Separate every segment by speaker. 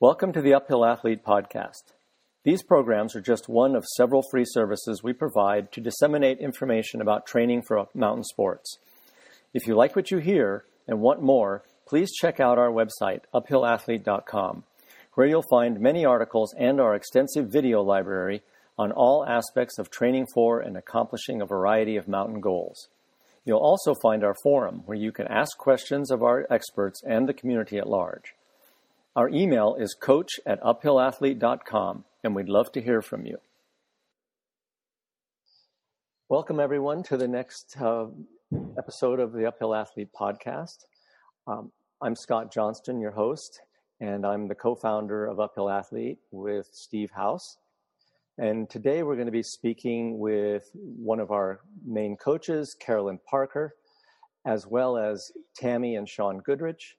Speaker 1: Welcome to the Uphill Athlete Podcast. These programs are just one of several free services we provide to disseminate information about training for mountain sports. If you like what you hear and want more, please check out our website, uphillathlete.com, where you'll find many articles and our extensive video library on all aspects of training for and accomplishing a variety of mountain goals. You'll also find our forum, where you can ask questions of our experts and the community at large. Our email is coach at uphillathlete.com, and we'd love to hear from you. Welcome, everyone, to the next uh, episode of the Uphill Athlete podcast. Um, I'm Scott Johnston, your host, and I'm the co founder of Uphill Athlete with Steve House. And today we're going to be speaking with one of our main coaches, Carolyn Parker, as well as Tammy and Sean Goodrich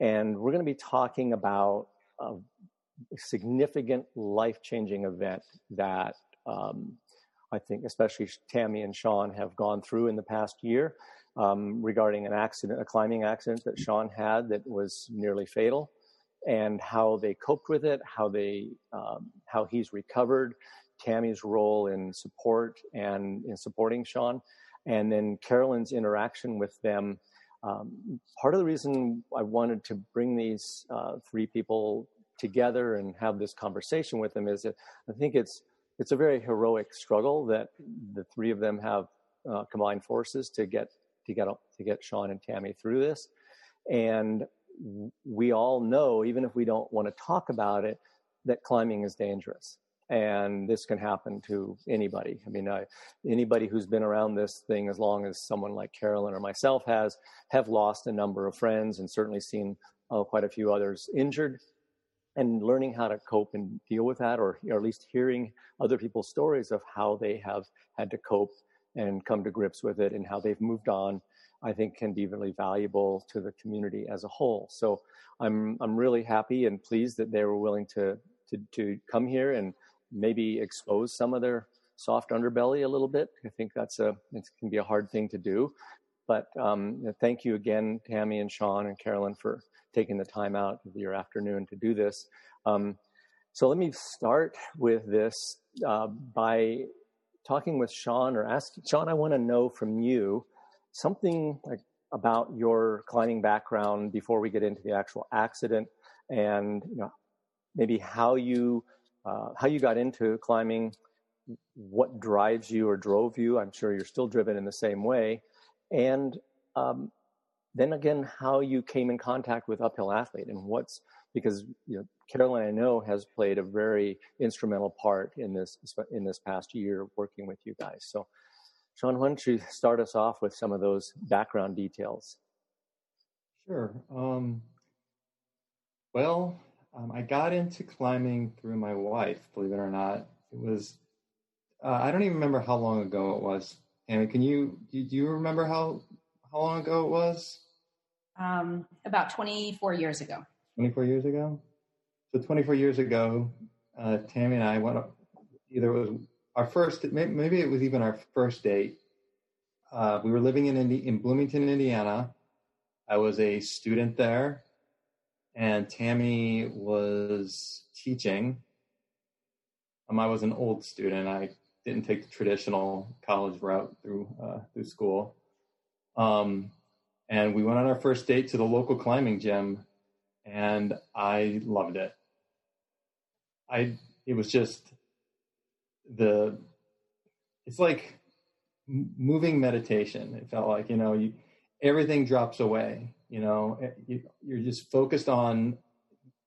Speaker 1: and we're going to be talking about a significant life changing event that um, I think, especially Tammy and Sean, have gone through in the past year um, regarding an accident, a climbing accident that Sean had that was nearly fatal, and how they coped with it, how they, um, how he's recovered, Tammy's role in support and in supporting Sean, and then Carolyn's interaction with them um, part of the reason I wanted to bring these uh, three people together and have this conversation with them is that I think it's it's a very heroic struggle that the three of them have uh, combined forces to get to get to get Sean and Tammy through this, and we all know, even if we don't want to talk about it, that climbing is dangerous and this can happen to anybody. I mean, I, anybody who's been around this thing as long as someone like Carolyn or myself has, have lost a number of friends and certainly seen uh, quite a few others injured. And learning how to cope and deal with that, or, or at least hearing other people's stories of how they have had to cope and come to grips with it and how they've moved on, I think can be really valuable to the community as a whole. So I'm I'm really happy and pleased that they were willing to to to come here and maybe expose some of their soft underbelly a little bit. I think that's a it can be a hard thing to do. But um, thank you again, Tammy and Sean and Carolyn, for taking the time out of your afternoon to do this. Um, so let me start with this uh, by talking with Sean or asking Sean. I want to know from you something like about your climbing background before we get into the actual accident, and you know maybe how you uh, how you got into climbing, what drives you or drove you. I'm sure you're still driven in the same way. And um, then again, how you came in contact with Uphill Athlete and what's because you know Carolyn I know has played a very instrumental part in this in this past year working with you guys. So, Sean, why don't you start us off with some of those background details?
Speaker 2: Sure. Um, well, um, I got into climbing through my wife, believe it or not. It was, uh, I don't even remember how long ago it was. Amy, can you, do you remember how, how long ago it was?
Speaker 3: Um, about 24 years ago.
Speaker 2: 24 years ago? So 24 years ago, uh, Tammy and I went up, either it was our first, maybe it was even our first date. Uh, we were living in, Indi- in Bloomington, Indiana. I was a student there and Tammy was teaching. Um, I was an old student. I didn't take the traditional college route through uh, through school. Um, and we went on our first date to the local climbing gym, and I loved it. I it was just the it's like moving meditation. It felt like you know you everything drops away you know eh, you're just focused on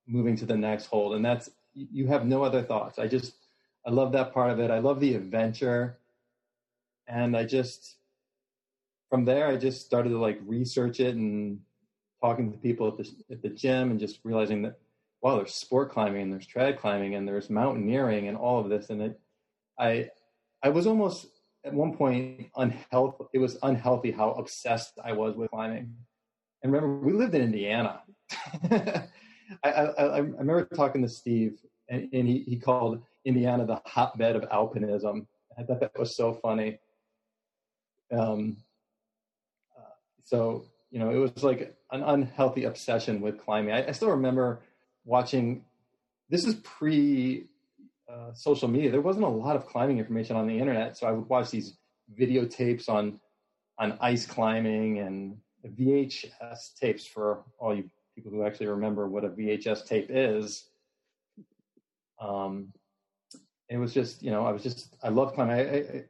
Speaker 2: moving to the next hold and that's you have no other thoughts. I just i love that part of it. I love the adventure. And i just from there i just started to like research it and talking to people at the, at the gym and just realizing that wow there's sport climbing and there's trad climbing and there's mountaineering and all of this. And it i i was almost at one point unhealthy it was unhealthy how obsessed i was with climbing and remember, we lived in Indiana. I, I, I, remember talking to Steve, and, and, he, he called Indiana the hotbed of alpinism. I thought that was so funny. Um, uh, so, you know, it was like an unhealthy obsession with climbing. I, I still remember watching this is pre uh, social media. There wasn't a lot of climbing information on the internet, so I would watch these videotapes on on ice climbing and VHS tapes for all you people who actually remember what a VHS tape is. Um, it was just, you know, I was just, I love climbing. I, I,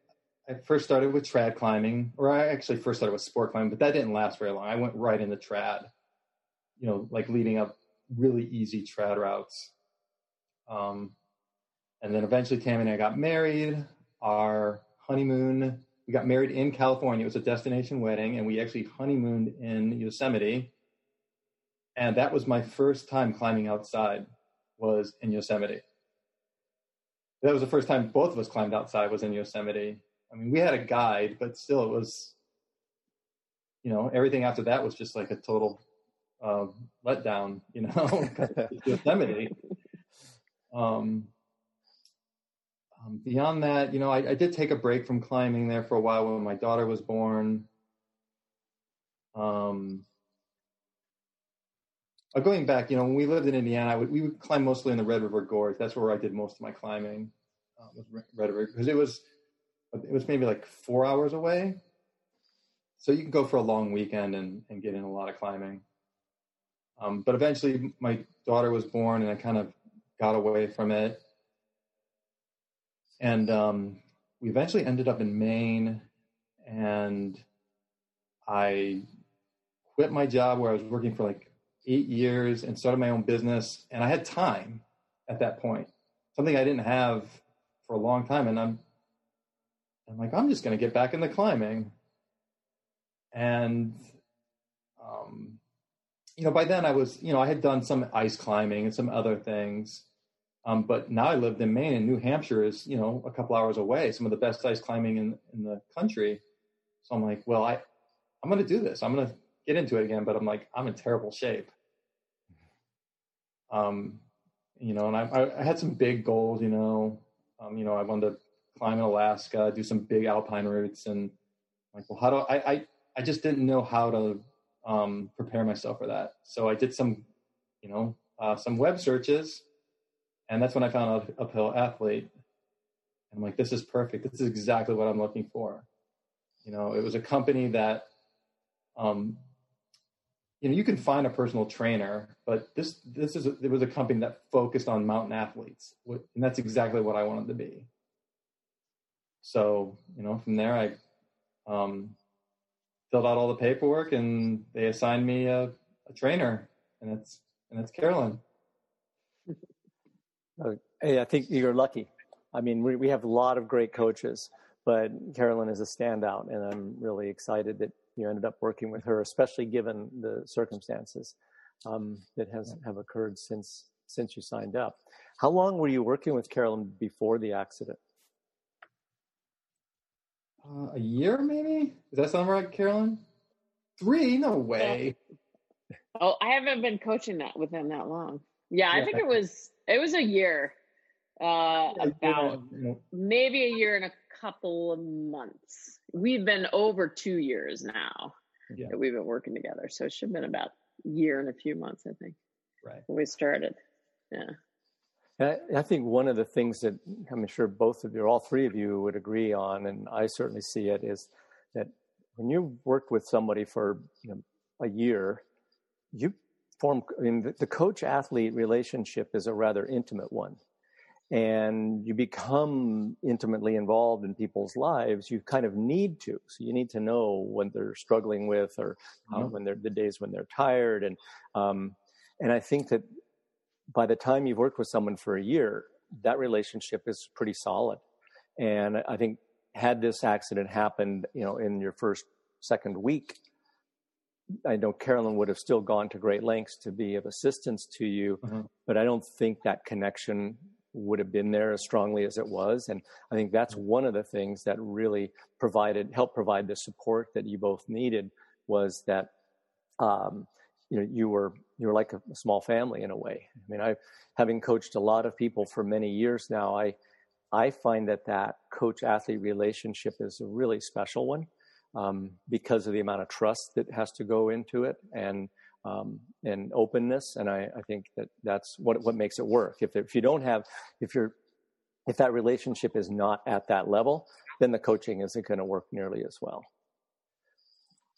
Speaker 2: I first started with trad climbing, or I actually first started with sport climbing, but that didn't last very long. I went right into trad, you know, like leading up really easy trad routes. Um, and then eventually Tammy and I got married. Our honeymoon, we got married in California. It was a destination wedding, and we actually honeymooned in Yosemite. And that was my first time climbing outside was in Yosemite. That was the first time both of us climbed outside was in Yosemite. I mean, we had a guide, but still it was, you know, everything after that was just like a total uh, letdown, you know, Yosemite. Um, um, beyond that, you know, I, I, did take a break from climbing there for a while when my daughter was born. Um, uh, going back, you know, when we lived in Indiana, would, we would climb mostly in the Red River Gorge. That's where I did most of my climbing, uh, was Red River, because it was it was maybe like four hours away. So you can go for a long weekend and, and get in a lot of climbing. Um, but eventually, my daughter was born, and I kind of got away from it. And um, we eventually ended up in Maine, and I quit my job where I was working for like eight years and started my own business. And I had time at that point, something I didn't have for a long time. And I'm, I'm like, I'm just going to get back into climbing. And, um, you know, by then I was, you know, I had done some ice climbing and some other things. Um, but now I lived in Maine and New Hampshire is, you know, a couple hours away, some of the best ice climbing in, in the country. So I'm like, well, I, I'm going to do this. I'm going to get into it again, but I'm like, I'm in terrible shape. Um, you know, and I, I had some big goals, you know, um, you know, I wanted to climb in Alaska, do some big alpine routes and like, well, how do I, I, I just didn't know how to, um, prepare myself for that. So I did some, you know, uh, some web searches and that's when I found out uphill athlete. And I'm like, this is perfect. This is exactly what I'm looking for. You know, it was a company that um, you know you can find a personal trainer but this this is a, it was a company that focused on mountain athletes and that's exactly what i wanted to be so you know from there i um, filled out all the paperwork and they assigned me a, a trainer and it's and it's carolyn
Speaker 1: hey i think you're lucky i mean we, we have a lot of great coaches but carolyn is a standout and i'm really excited that you ended up working with her, especially given the circumstances um, that has have occurred since since you signed up. How long were you working with Carolyn before the accident?
Speaker 2: Uh, a year, maybe. Does that sound right, Carolyn? Three? No way.
Speaker 4: Oh, I haven't been coaching that with them that long. Yeah, I think it was it was a year. Uh, about maybe a year and a couple of months. We've been over two years now yeah. that we've been working together. So it should have been about a year and a few months, I think.
Speaker 2: Right.
Speaker 4: When we started. Yeah.
Speaker 1: I, I think one of the things that I'm sure both of you, or all three of you, would agree on, and I certainly see it, is that when you work with somebody for you know, a year, you form. I mean, the, coach athlete relationship is a rather intimate one and you become intimately involved in people's lives, you kind of need to. So you need to know when they're struggling with, or uh, mm-hmm. when they're the days when they're tired, and um, and I think that by the time you've worked with someone for a year, that relationship is pretty solid. And I think had this accident happened, you know, in your first second week, I know Carolyn would have still gone to great lengths to be of assistance to you, mm-hmm. but I don't think that connection would have been there as strongly as it was. And I think that's mm-hmm. one of the things that really provided, helped provide the support that you both needed was that, um, you know, you were, you were like a, a small family in a way. I mean, I, having coached a lot of people for many years now, I, I find that that coach athlete relationship is a really special one um, because of the amount of trust that has to go into it and um, and openness. And I, I think that that's what what makes it work. If if you don't have if you're if that relationship is not at that level, then the coaching isn't going to work nearly as well.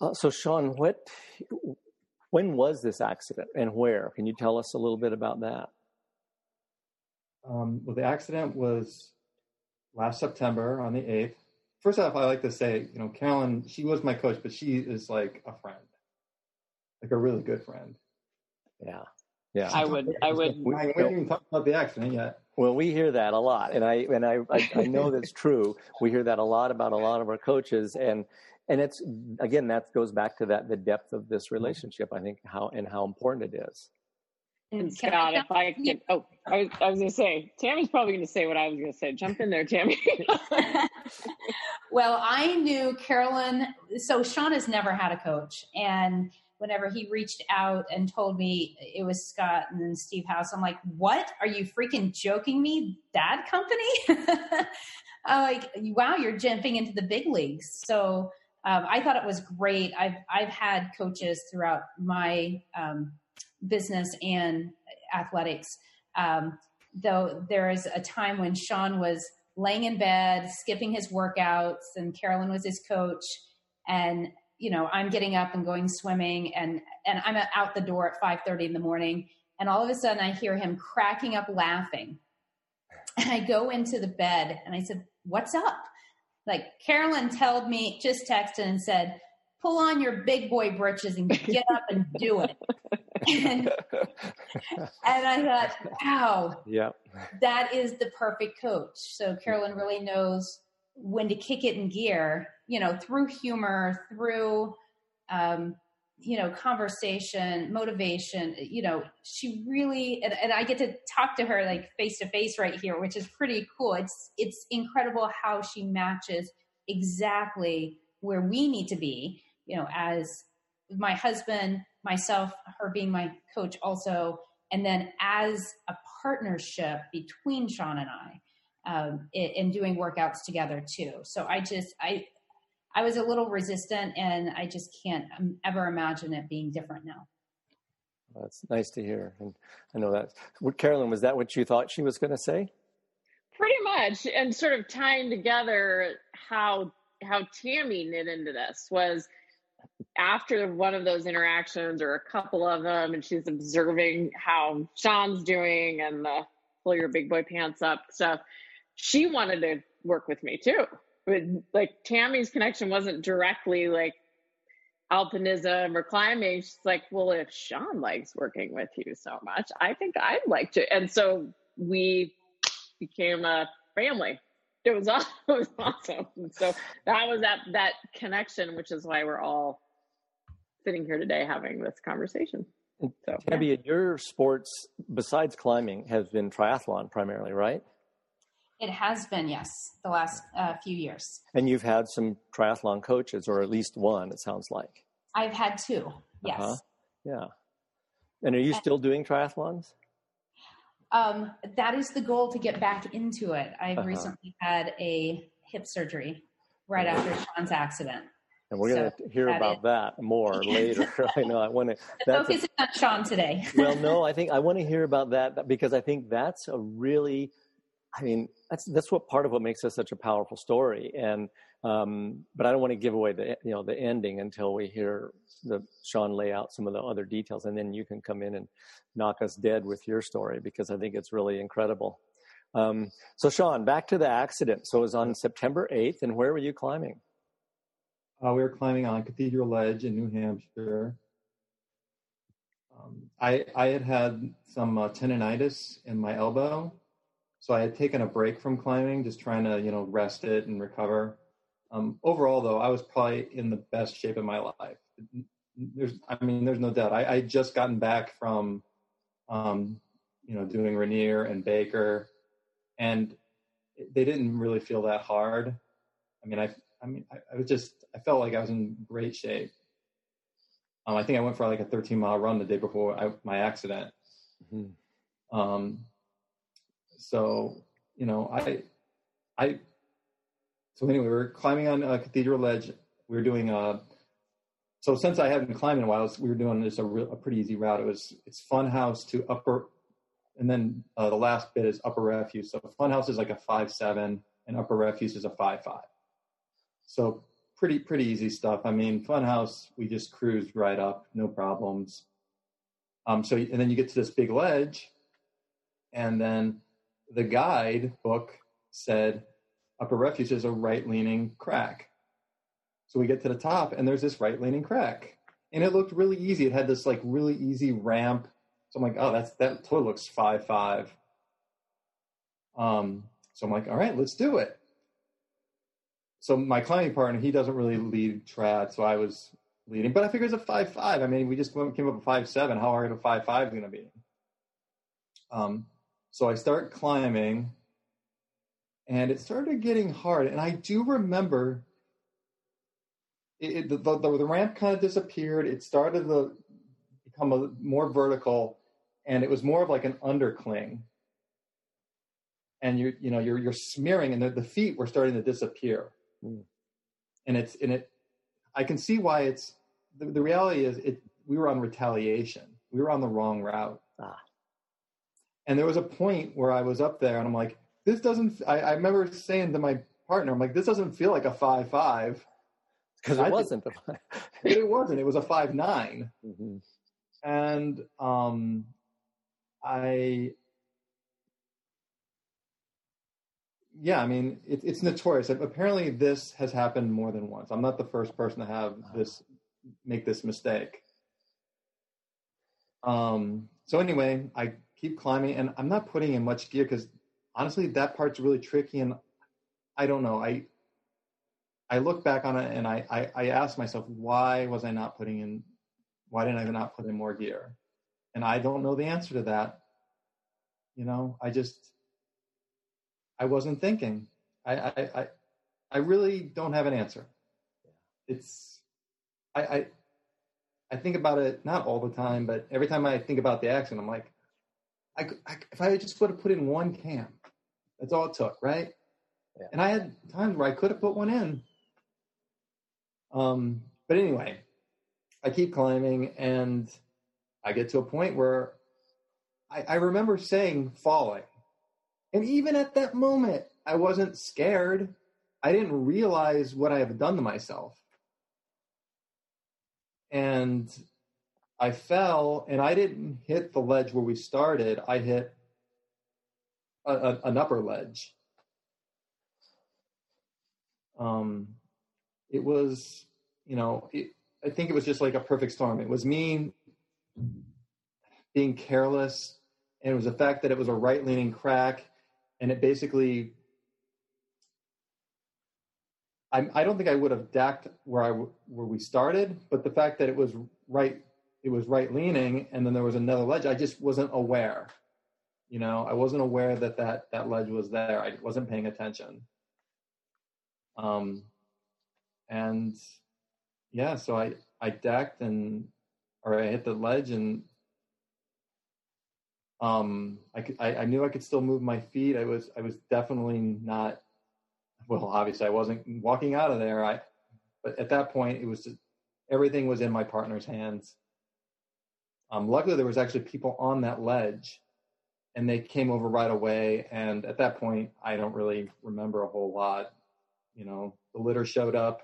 Speaker 1: Uh, so, Sean, what when was this accident and where? Can you tell us a little bit about that?
Speaker 2: Um, well, the accident was last September on the 8th. First off, I like to say, you know, Carolyn, she was my coach, but she is like a friend, like a really good friend.
Speaker 1: Yeah. Yeah.
Speaker 4: I would, I would.
Speaker 2: We, we haven't even talked about the accident yet.
Speaker 1: Well, we hear that a lot, and I and I, I, I know that's true. We hear that a lot about a lot of our coaches, and and it's again that goes back to that the depth of this relationship i think how and how important it is
Speaker 4: and Scott, if I could, oh, I was, I was going to say, Tammy's probably going to say what I was going to say. Jump in there, Tammy.
Speaker 3: well, I knew Carolyn. So Sean has never had a coach, and whenever he reached out and told me it was Scott and then Steve House, I'm like, "What? Are you freaking joking me? That company?" I'm like, "Wow, you're jumping into the big leagues." So um, I thought it was great. I've I've had coaches throughout my um, business and athletics. Um, though there is a time when Sean was laying in bed, skipping his workouts, and Carolyn was his coach, and you know I'm getting up and going swimming, and and I'm out the door at 5:30 in the morning, and all of a sudden I hear him cracking up laughing, and I go into the bed and I said, "What's up?" Like Carolyn told me, just texted and said, pull on your big boy britches and get up and do it. and, and I thought, wow,
Speaker 1: yeah,
Speaker 3: that is the perfect coach. So Carolyn really knows when to kick it in gear, you know, through humor, through um, you know, conversation, motivation, you know, she really, and, and I get to talk to her like face to face right here, which is pretty cool. It's, it's incredible how she matches exactly where we need to be, you know, as my husband, myself, her being my coach also, and then as a partnership between Sean and I, um, in doing workouts together too. So I just, I, I was a little resistant, and I just can't um, ever imagine it being different now.
Speaker 1: That's nice to hear, and I know that. What, Carolyn, was that what you thought she was going to say?
Speaker 4: Pretty much, and sort of tying together how how Tammy knit into this was after one of those interactions or a couple of them, and she's observing how Sean's doing and the pull your big boy pants up stuff. She wanted to work with me too But like Tammy's connection wasn't directly like alpinism or climbing. She's like, well, if Sean likes working with you so much, I think I'd like to. And so we became a family. It was, it was awesome. So that was that that connection, which is why we're all sitting here today having this conversation.
Speaker 1: So, Tammy, yeah. your sports besides climbing has been triathlon primarily, right?
Speaker 3: It has been, yes, the last uh, few years.
Speaker 1: And you've had some triathlon coaches, or at least one, it sounds like.
Speaker 3: I've had two, yes. Uh-huh.
Speaker 1: Yeah. And are you and, still doing triathlons?
Speaker 3: Um, that is the goal to get back into it. I've uh-huh. recently had a hip surgery right after Sean's accident.
Speaker 1: And we're so going to hear about that more later. I know I want to.
Speaker 3: Focus on Sean today.
Speaker 1: well, no, I think I want to hear about that because I think that's a really I mean, that's that's what part of what makes us such a powerful story. And um, but I don't want to give away the you know the ending until we hear the Sean lay out some of the other details, and then you can come in and knock us dead with your story because I think it's really incredible. Um, so Sean, back to the accident. So it was on September eighth, and where were you climbing?
Speaker 2: Uh, we were climbing on Cathedral Ledge in New Hampshire. Um, I I had had some uh, tendonitis in my elbow so I had taken a break from climbing, just trying to, you know, rest it and recover. Um, overall, though, I was probably in the best shape of my life. There's, I mean, there's no doubt. I, I just gotten back from, um, you know, doing Rainier and Baker, and they didn't really feel that hard. I mean, I, I mean, I, I was just, I felt like I was in great shape. Um, I think I went for like a 13 mile run the day before I, my accident. Mm-hmm. Um, so you know i i so anyway we are climbing on a cathedral ledge we were doing a. so since I hadn't climbed in a while, we were doing just a, real, a pretty easy route. It was it's Funhouse to upper, and then uh, the last bit is upper refuse. So Funhouse is like a five seven, and upper refuse is a five five. So pretty pretty easy stuff. I mean, Funhouse we just cruised right up, no problems. Um, so and then you get to this big ledge, and then the guide book said upper Refuse is a right leaning crack. So we get to the top, and there's this right leaning crack, and it looked really easy. It had this like really easy ramp. So I'm like, oh, that's that totally looks five five. Um, so I'm like, all right, let's do it. So my climbing partner, he doesn't really lead trad, so I was leading, but I figured it's a five five. I mean, we just came up with five seven. How hard a five five going to be? Um, so I start climbing, and it started getting hard. And I do remember it, the, the, the, ramp kind of disappeared. It started to become a, more vertical, and it was more of like an undercling. And you you know you're you're smearing, and the, the feet were starting to disappear. Mm. And it's and it, I can see why it's the, the reality is it. We were on retaliation. We were on the wrong route. Ah. And there was a point where I was up there, and I'm like, this doesn't. I, I remember saying to my partner, I'm like, this doesn't feel like a five five
Speaker 1: because it wasn't.
Speaker 2: it wasn't. It was a five nine. Mm-hmm. and um, I, yeah, I mean, it, it's notorious. Apparently, this has happened more than once. I'm not the first person to have this make this mistake. Um, so anyway, I keep climbing, and I'm not putting in much gear because honestly, that part's really tricky, and I don't know. I I look back on it and I, I, I ask myself, why was I not putting in, why didn't I not put in more gear? And I don't know the answer to that. You know, I just, I wasn't thinking. I, I, I, I really don't have an answer. It's, I, I, I think about it not all the time, but every time I think about the accident, I'm like, I, I if I just would have put in one cam, that's all it took, right? Yeah. And I had times where I could have put one in, um, but anyway, I keep climbing and I get to a point where I, I remember saying falling. And even at that moment, I wasn't scared. I didn't realize what I have done to myself. And I fell and I didn't hit the ledge where we started. I hit a, an upper ledge. Um, it was, you know, it, I think it was just like a perfect storm. It was me being careless, and it was the fact that it was a right leaning crack, and it basically. I, I don't think I would have decked where I where we started, but the fact that it was right, it was right leaning, and then there was another ledge. I just wasn't aware. You know, I wasn't aware that that that ledge was there. I wasn't paying attention. Um, and yeah, so I I decked and or I hit the ledge and um I I, I knew I could still move my feet. I was I was definitely not well obviously I wasn't walking out of there. I but at that point it was just, everything was in my partner's hands. Um, luckily there was actually people on that ledge and they came over right away and at that point I don't really remember a whole lot. You know, the litter showed up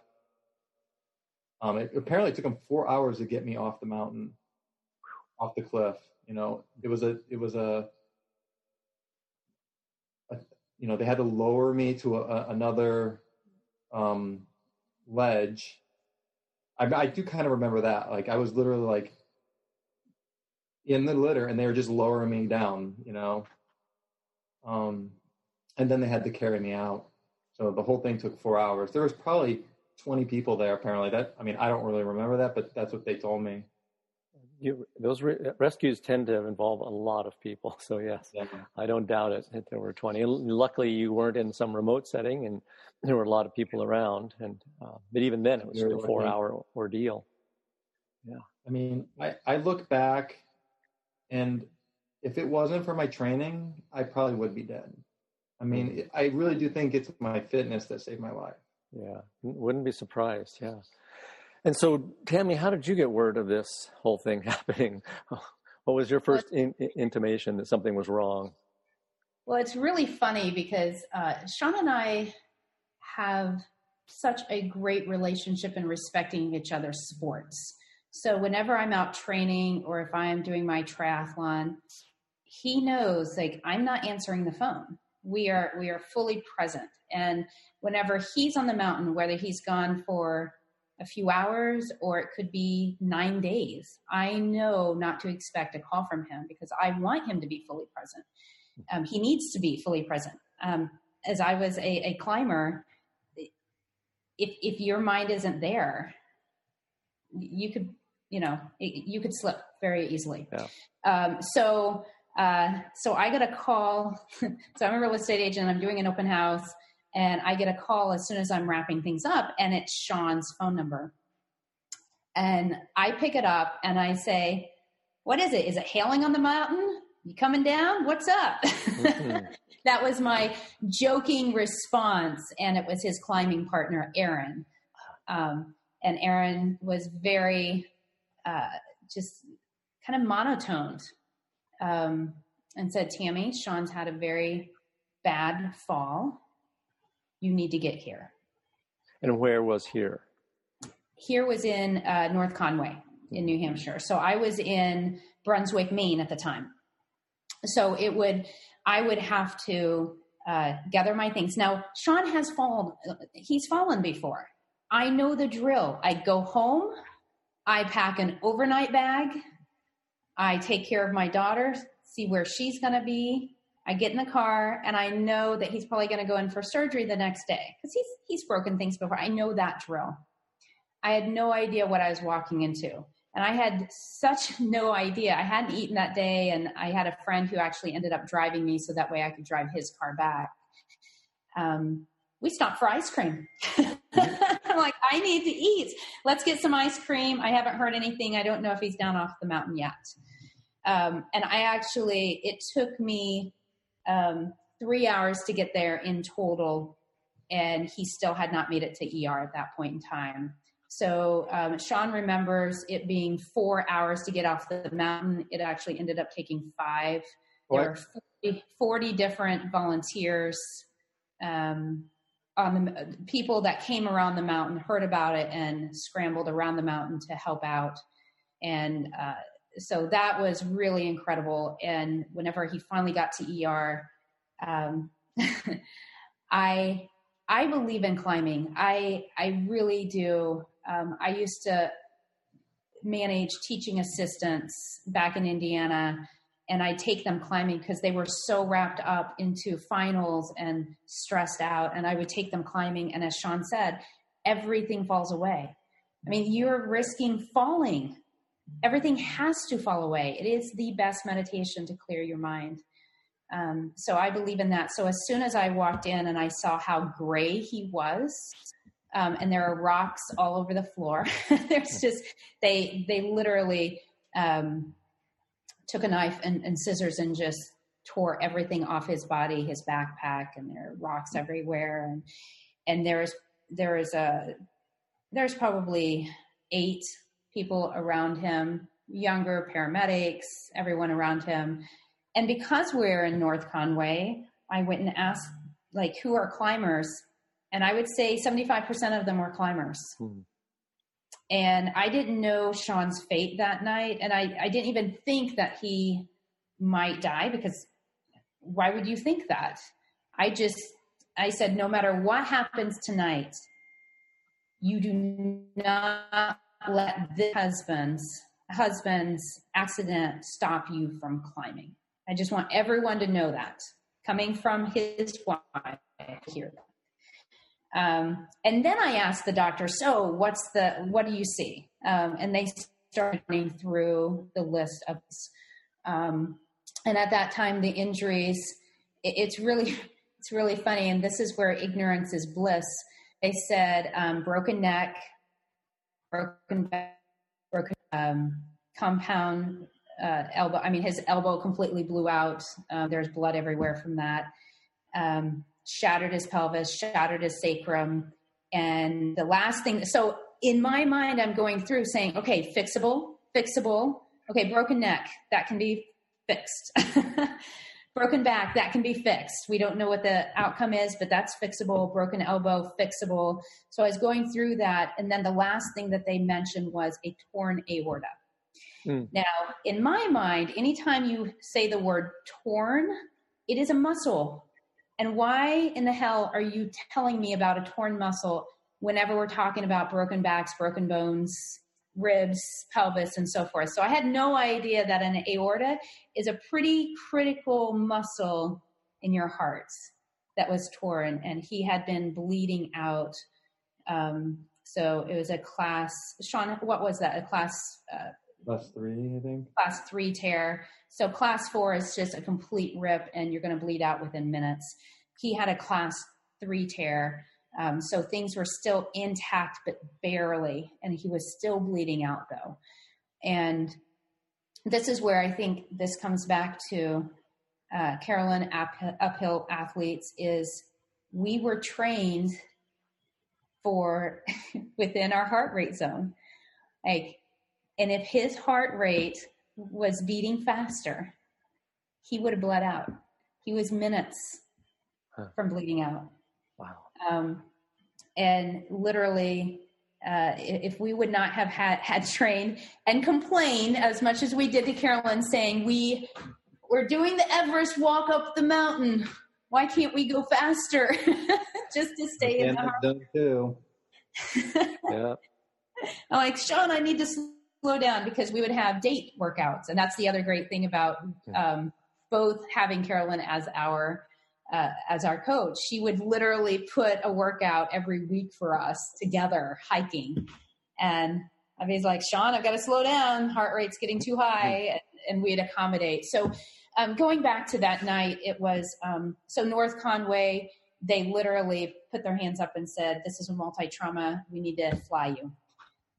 Speaker 2: um, it apparently took them four hours to get me off the mountain, off the cliff. You know, it was a, it was a, a you know, they had to lower me to a, a, another um, ledge. I, I do kind of remember that. Like I was literally like in the litter, and they were just lowering me down. You know, um, and then they had to carry me out. So the whole thing took four hours. There was probably 20 people there apparently that i mean i don't really remember that but that's what they told me
Speaker 1: you, those re- rescues tend to involve a lot of people so yes yeah. i don't doubt it that there were 20 luckily you weren't in some remote setting and there were a lot of people around and uh, but even then it was a four hour ordeal
Speaker 2: yeah i mean I, I look back and if it wasn't for my training i probably would be dead i mean mm. i really do think it's my fitness that saved my life
Speaker 1: yeah, wouldn't be surprised. Yeah. And so, Tammy, how did you get word of this whole thing happening? What was your first in, in, intimation that something was wrong?
Speaker 3: Well, it's really funny because uh, Sean and I have such a great relationship in respecting each other's sports. So whenever I'm out training or if I'm doing my triathlon, he knows like I'm not answering the phone. We are we are fully present. And whenever he's on the mountain, whether he's gone for a few hours or it could be nine days, I know not to expect a call from him because I want him to be fully present. Um, he needs to be fully present. Um, as I was a, a climber, if if your mind isn't there, you could you know it, you could slip very easily. Yeah. Um, so uh, so I get a call. so I'm a real estate agent. I'm doing an open house, and I get a call as soon as I'm wrapping things up, and it's Sean's phone number. And I pick it up and I say, "What is it? Is it hailing on the mountain? You coming down? What's up?" Mm-hmm. that was my joking response, and it was his climbing partner, Aaron. Um, and Aaron was very uh, just kind of monotoned um, and said, Tammy, Sean's had a very bad fall. You need to get here.
Speaker 1: And where was here?
Speaker 3: Here was in uh, North Conway in New Hampshire. So I was in Brunswick, Maine at the time. So it would, I would have to uh, gather my things. Now, Sean has fallen, he's fallen before. I know the drill. I go home, I pack an overnight bag, I take care of my daughter, see where she's going to be. I get in the car and I know that he's probably going to go in for surgery the next day because he's he's broken things before. I know that drill. I had no idea what I was walking into. And I had such no idea. I hadn't eaten that day, and I had a friend who actually ended up driving me so that way I could drive his car back. Um, we stopped for ice cream. I'm like, I need to eat. Let's get some ice cream. I haven't heard anything. I don't know if he's down off the mountain yet. Um, and I actually, it took me um, three hours to get there in total, and he still had not made it to ER at that point in time. So um, Sean remembers it being four hours to get off the mountain. It actually ended up taking five. What? There were 40, 40 different volunteers. Um, on the people that came around the mountain heard about it and scrambled around the mountain to help out. And uh, so that was really incredible. And whenever he finally got to ER, um, I I believe in climbing. I I really do. Um, I used to manage teaching assistants back in Indiana, and I take them climbing because they were so wrapped up into finals and stressed out. And I would take them climbing, and as Sean said, everything falls away. I mean, you're risking falling everything has to fall away. It is the best meditation to clear your mind. Um, so I believe in that. So as soon as I walked in and I saw how gray he was, um, and there are rocks all over the floor. There's just they they literally um, took a knife and, and, scissors and just tore everything off his body, his backpack, and there are rocks everywhere. And and there's there is a there's probably eight people around him, younger paramedics, everyone around him. And because we're in North Conway, I went and asked, like, who are climbers? And I would say 75% of them were climbers. Hmm. And I didn't know Sean's fate that night. And I, I didn't even think that he might die because why would you think that? I just, I said, no matter what happens tonight, you do not let this husband's husband's accident stop you from climbing. I just want everyone to know that coming from his wife here. Um, and then I asked the doctor, so what's the, what do you see? Um, and they started running through the list of, um, and at that time, the injuries, it, it's really, it's really funny. And this is where ignorance is bliss. They said, um, broken neck, broken broken um, compound uh, elbow. I mean, his elbow completely blew out. Uh, there's blood everywhere from that. Um, shattered his pelvis, shattered his sacrum. And the last thing, so in my mind, I'm going through saying, okay, fixable, fixable. Okay, broken neck, that can be fixed. broken back, that can be fixed. We don't know what the outcome is, but that's fixable. Broken elbow, fixable. So I was going through that. And then the last thing that they mentioned was a torn aorta. Mm. Now, in my mind, anytime you say the word torn, it is a muscle. And why in the hell are you telling me about a torn muscle whenever we're talking about broken backs, broken bones, ribs, pelvis, and so forth? So I had no idea that an aorta is a pretty critical muscle in your heart that was torn, and he had been bleeding out. Um, so it was a class. Sean, what was that? A class uh,
Speaker 2: Class three, I think.
Speaker 3: Class three tear. So class four is just a complete rip and you're going to bleed out within minutes. He had a class three tear. Um, so things were still intact, but barely. And he was still bleeding out though. And this is where I think this comes back to uh, Carolyn up, uphill athletes is we were trained for within our heart rate zone. Like and if his heart rate was beating faster, he would have bled out. He was minutes huh. from bleeding out.
Speaker 1: Wow.
Speaker 3: Um, and literally, uh, if we would not have had, had trained and complained as much as we did to Carolyn, saying we we're doing the Everest walk up the mountain. Why can't we go faster? Just to stay in the
Speaker 2: heart. Too.
Speaker 3: yeah. I'm like Sean. I need to slow down because we would have date workouts. And that's the other great thing about um, both having Carolyn as our uh, as our coach. She would literally put a workout every week for us together hiking. And I was like, Sean, I've got to slow down. Heart rate's getting too high. And, and we'd accommodate. So um, going back to that night, it was um, so North Conway, they literally put their hands up and said, This is a multi trauma. We need to fly you.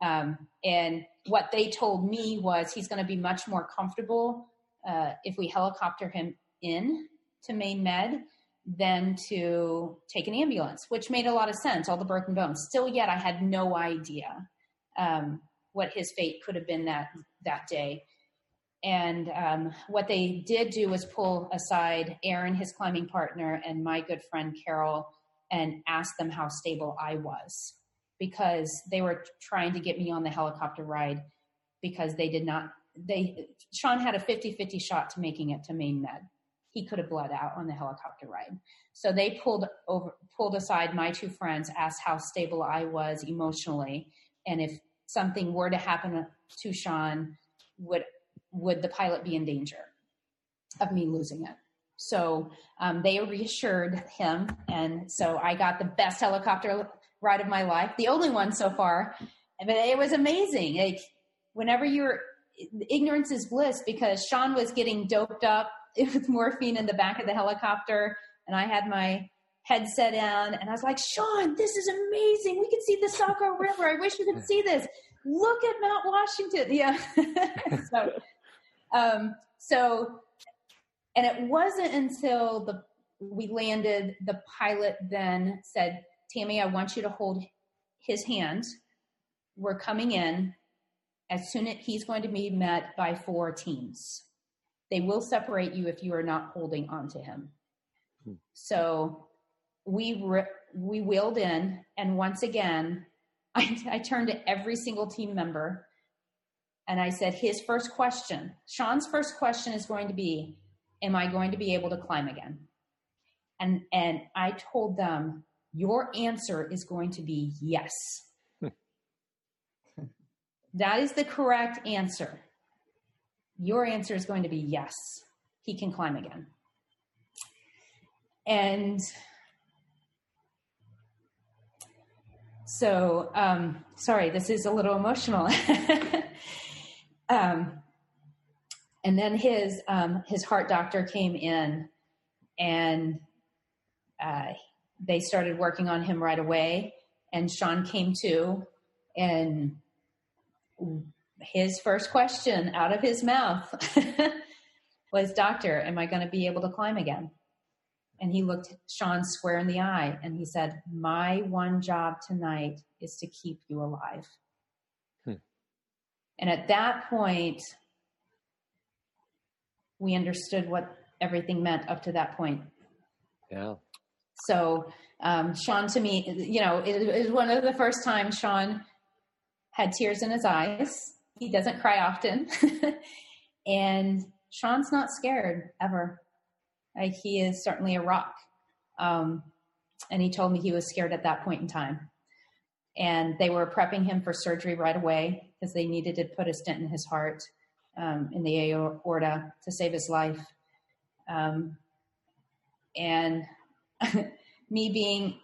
Speaker 3: Um, and what they told me was he's going to be much more comfortable uh, if we helicopter him in to Maine Med than to take an ambulance, which made a lot of sense. All the broken bones. Still, yet I had no idea um, what his fate could have been that that day. And um, what they did do was pull aside Aaron, his climbing partner, and my good friend Carol, and ask them how stable I was because they were trying to get me on the helicopter ride because they did not they Sean had a 50-50 shot to making it to Maine Med. He could have bled out on the helicopter ride. So they pulled over pulled aside my two friends, asked how stable I was emotionally, and if something were to happen to Sean, would would the pilot be in danger of me losing it? So um, they reassured him, and so I got the best helicopter ride of my life, the only one so far. But it was amazing. Like whenever you're ignorance is bliss because Sean was getting doped up with morphine in the back of the helicopter and I had my headset on and I was like, Sean, this is amazing. We can see the Saco River. I wish we could see this. Look at Mount Washington. Yeah. so, um, so, and it wasn't until the we landed, the pilot then said, Tammy, I want you to hold his hand. We're coming in. As soon as he's going to be met by four teams, they will separate you if you are not holding on to him. Hmm. So we re- we wheeled in, and once again, I, I turned to every single team member and I said, his first question, Sean's first question is going to be, Am I going to be able to climb again? And and I told them your answer is going to be yes. that is the correct answer. Your answer is going to be yes. He can climb again. And so, um, sorry, this is a little emotional. um, and then his um, his heart doctor came in, and uh, they started working on him right away. And Sean came to, and his first question out of his mouth was, Doctor, am I going to be able to climb again? and he looked Sean square in the eye and he said, My one job tonight is to keep you alive. Hmm. And at that point, we understood what everything meant up to that point.
Speaker 1: Yeah.
Speaker 3: So, um, Sean, to me, you know, it, was one of the first times Sean had tears in his eyes. He doesn't cry often. and Sean's not scared ever. Like he is certainly a rock. Um, and he told me he was scared at that point in time. And they were prepping him for surgery right away because they needed to put a stent in his heart, um, in the aorta to save his life. Um, and me being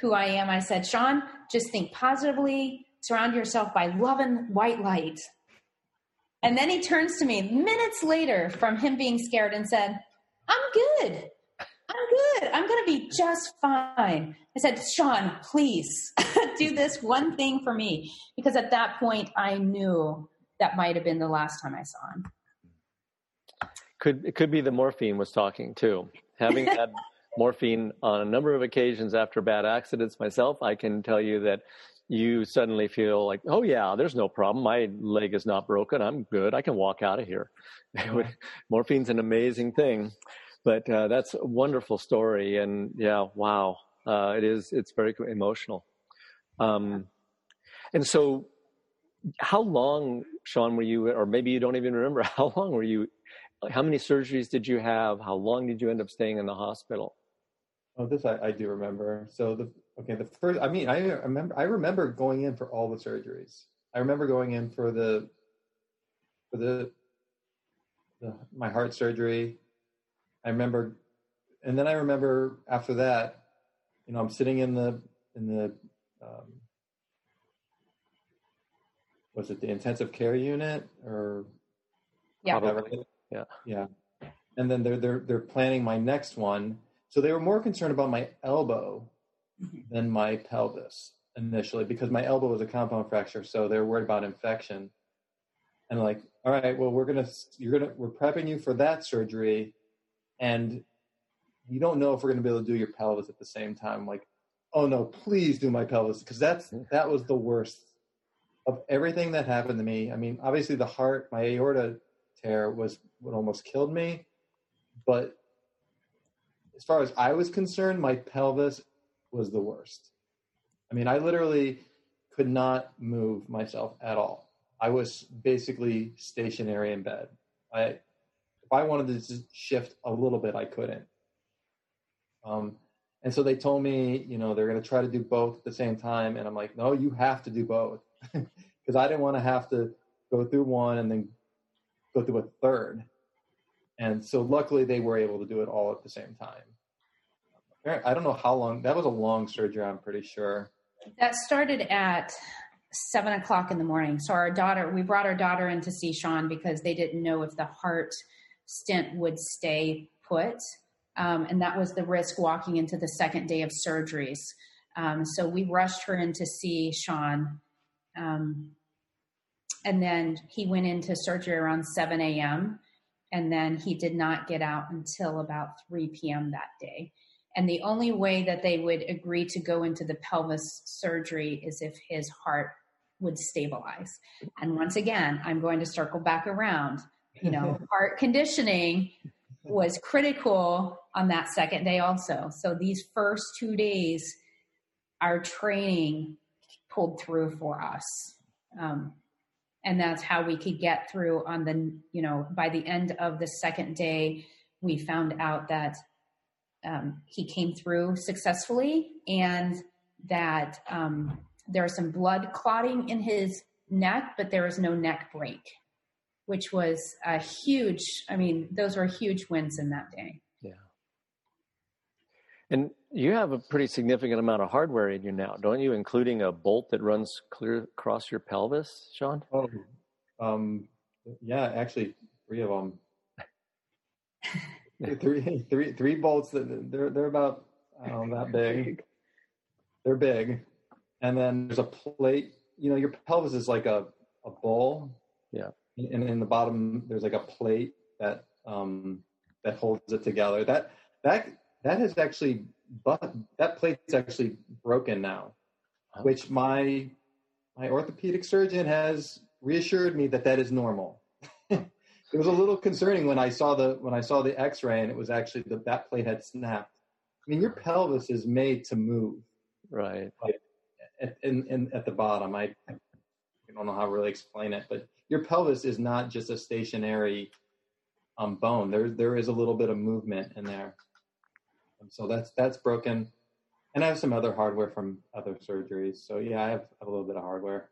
Speaker 3: who I am, I said, Sean, just think positively, surround yourself by love and white light. And then he turns to me minutes later from him being scared and said, I'm good. I'm good. I'm going to be just fine. I said, Sean, please do this one thing for me. Because at that point, I knew that might have been the last time I saw him.
Speaker 1: Could it could be the morphine was talking too. Having had morphine on a number of occasions after bad accidents myself, I can tell you that you suddenly feel like, oh yeah, there's no problem. My leg is not broken. I'm good. I can walk out of here. Morphine's an amazing thing, but uh, that's a wonderful story. And yeah, wow, uh, it is. It's very emotional. Um, and so, how long, Sean, were you, or maybe you don't even remember, how long were you? How many surgeries did you have? How long did you end up staying in the hospital?
Speaker 2: Oh, this I, I do remember. So the okay, the first I mean I remember I remember going in for all the surgeries. I remember going in for the for the, the my heart surgery. I remember, and then I remember after that, you know, I'm sitting in the in the um, was it the intensive care unit or
Speaker 3: yeah
Speaker 1: yeah
Speaker 2: yeah, and then they're they're they're planning my next one so they were more concerned about my elbow mm-hmm. than my pelvis initially because my elbow was a compound fracture. So they were worried about infection. And like, all right, well, we're gonna, you're gonna, we're prepping you for that surgery, and you don't know if we're gonna be able to do your pelvis at the same time. Like, oh no, please do my pelvis because that's that was the worst of everything that happened to me. I mean, obviously the heart, my aorta tear was what almost killed me, but as far as I was concerned, my pelvis was the worst. I mean, I literally could not move myself at all. I was basically stationary in bed. I, if I wanted to shift a little bit, I couldn't. Um, and so they told me, you know, they're going to try to do both at the same time. And I'm like, no, you have to do both. Because I didn't want to have to go through one and then go through a third. And so luckily they were able to do it all at the same time. I don't know how long. That was a long surgery. I'm pretty sure.
Speaker 3: That started at seven o'clock in the morning. So our daughter, we brought our daughter in to see Sean because they didn't know if the heart stent would stay put, um, and that was the risk walking into the second day of surgeries. Um, so we rushed her in to see Sean, um, and then he went into surgery around seven a.m. And then he did not get out until about 3 p.m. that day. And the only way that they would agree to go into the pelvis surgery is if his heart would stabilize. And once again, I'm going to circle back around. You know, heart conditioning was critical on that second day also. So these first two days, our training pulled through for us. Um, and that's how we could get through on the, you know, by the end of the second day, we found out that um, he came through successfully and that um, there was some blood clotting in his neck, but there was no neck break, which was a huge, I mean, those were huge wins in that day.
Speaker 1: Yeah. And you have a pretty significant amount of hardware in you now, don't you? Including a bolt that runs clear across your pelvis, Sean?
Speaker 2: Oh, um, yeah, actually, three of them. three, three, three bolts that they're they're about um, that big. They're big, and then there's a plate. You know, your pelvis is like a a bowl.
Speaker 1: Yeah.
Speaker 2: And in the bottom, there's like a plate that um, that holds it together. That that that has actually, but that plate's actually broken now, oh. which my my orthopedic surgeon has reassured me that that is normal. it was a little concerning when I saw the when I saw the X-ray and it was actually the that plate had snapped. I mean, your pelvis is made to move,
Speaker 1: right?
Speaker 2: Like at, in, in, at the bottom, I I don't know how to really explain it, but your pelvis is not just a stationary um, bone. There there is a little bit of movement in there, and so that's that's broken. And I have some other hardware from other surgeries. So yeah, I have, a little bit of hardware.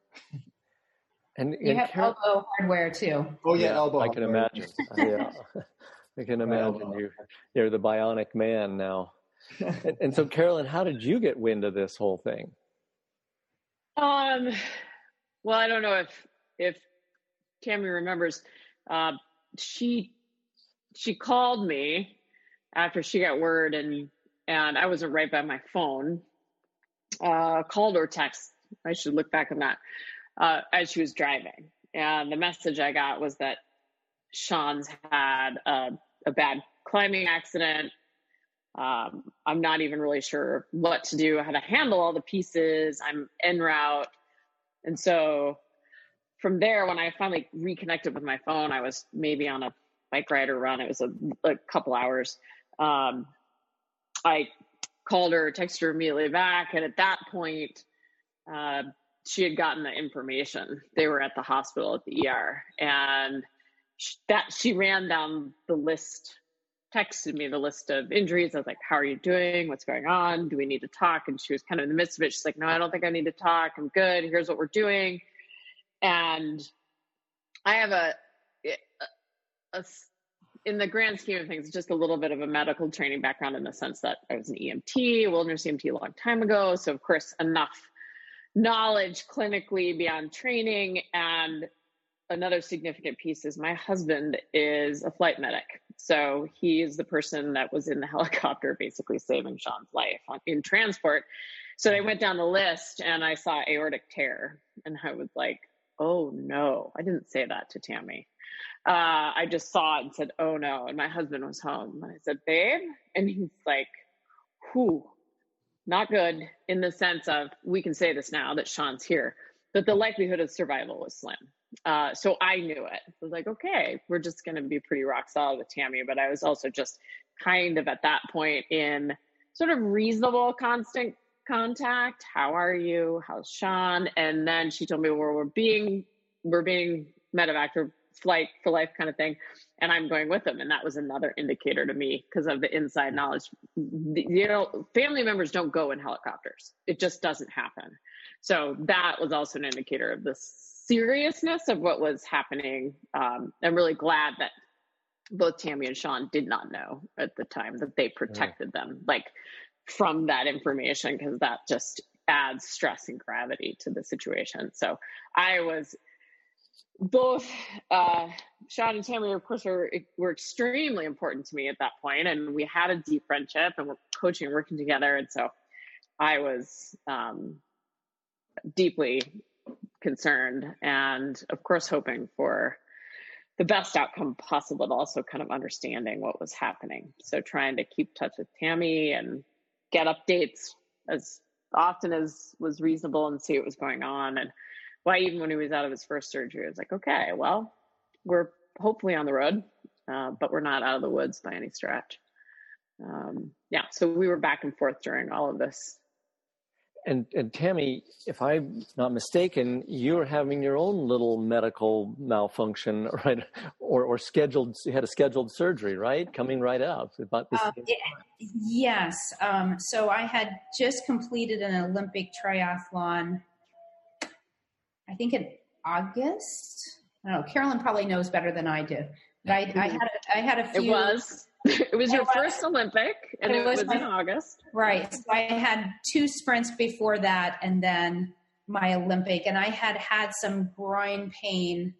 Speaker 3: and, you have Car- elbow hardware too.
Speaker 2: Oh yeah, yeah elbow.
Speaker 1: I can imagine. yeah, I can imagine you. You're the bionic man now. and, and so, Carolyn, how did you get wind of this whole thing?
Speaker 4: Um, well, I don't know if if Tammy remembers. Uh, she she called me after she got word, and and I wasn't right by my phone. Uh, called or text. I should look back on that uh, as she was driving, and the message I got was that Sean's had a, a bad climbing accident um, I'm not even really sure what to do, how to handle all the pieces. I'm en route. And so from there, when I finally reconnected with my phone, I was maybe on a bike ride or run. It was a, a couple hours. Um, I called her, texted her immediately back. And at that point, uh, she had gotten the information. They were at the hospital at the ER. And that she ran down the list texted me the list of injuries. I was like, How are you doing? What's going on? Do we need to talk? And she was kind of in the midst of it. She's like, No, I don't think I need to talk. I'm good. Here's what we're doing. And I have a, a, a in the grand scheme of things, just a little bit of a medical training background in the sense that I was an EMT, wilderness EMT a long time ago. So, of course, enough knowledge clinically beyond training and another significant piece is my husband is a flight medic. So he is the person that was in the helicopter basically saving Sean's life on, in transport. So they went down the list and I saw aortic tear and I was like, oh no, I didn't say that to Tammy. Uh, I just saw it and said, oh no. And my husband was home and I said, babe. And he's like, whew, not good in the sense of we can say this now that Sean's here, but the likelihood of survival was slim. Uh, so I knew it. I was like, okay, we're just going to be pretty rock solid with Tammy. But I was also just kind of at that point in sort of reasonable constant contact. How are you? How's Sean? And then she told me, well, we're being, we're being medevac or flight for life kind of thing. And I'm going with them. And that was another indicator to me because of the inside knowledge. You know, family members don't go in helicopters. It just doesn't happen. So that was also an indicator of the seriousness of what was happening. Um, I'm really glad that both Tammy and Sean did not know at the time that they protected right. them, like from that information, because that just adds stress and gravity to the situation. So I was both uh, Sean and Tammy, of course, were were extremely important to me at that point, and we had a deep friendship, and we're coaching and working together, and so I was um, deeply concerned and of course hoping for the best outcome possible but also kind of understanding what was happening. So trying to keep touch with tammy and get updates as often as was reasonable and see what was going on and why even when he was out of his first surgery i was like okay well we're hopefully on the road uh, but we're not out of the woods by any stretch um, yeah so we were back and forth during all of this
Speaker 1: and and Tammy, if I'm not mistaken, you're having your own little medical malfunction, right? Or or scheduled you had a scheduled surgery, right? Coming right up about this. Uh,
Speaker 3: yes. Um, so I had just completed an Olympic triathlon. I think in August. I don't know. Carolyn probably knows better than I do. But I, I had a, I had a few.
Speaker 4: It was it was your first Olympic, and it, it was, was my, in August.
Speaker 3: Right. So I had two sprints before that, and then my Olympic, and I had had some groin pain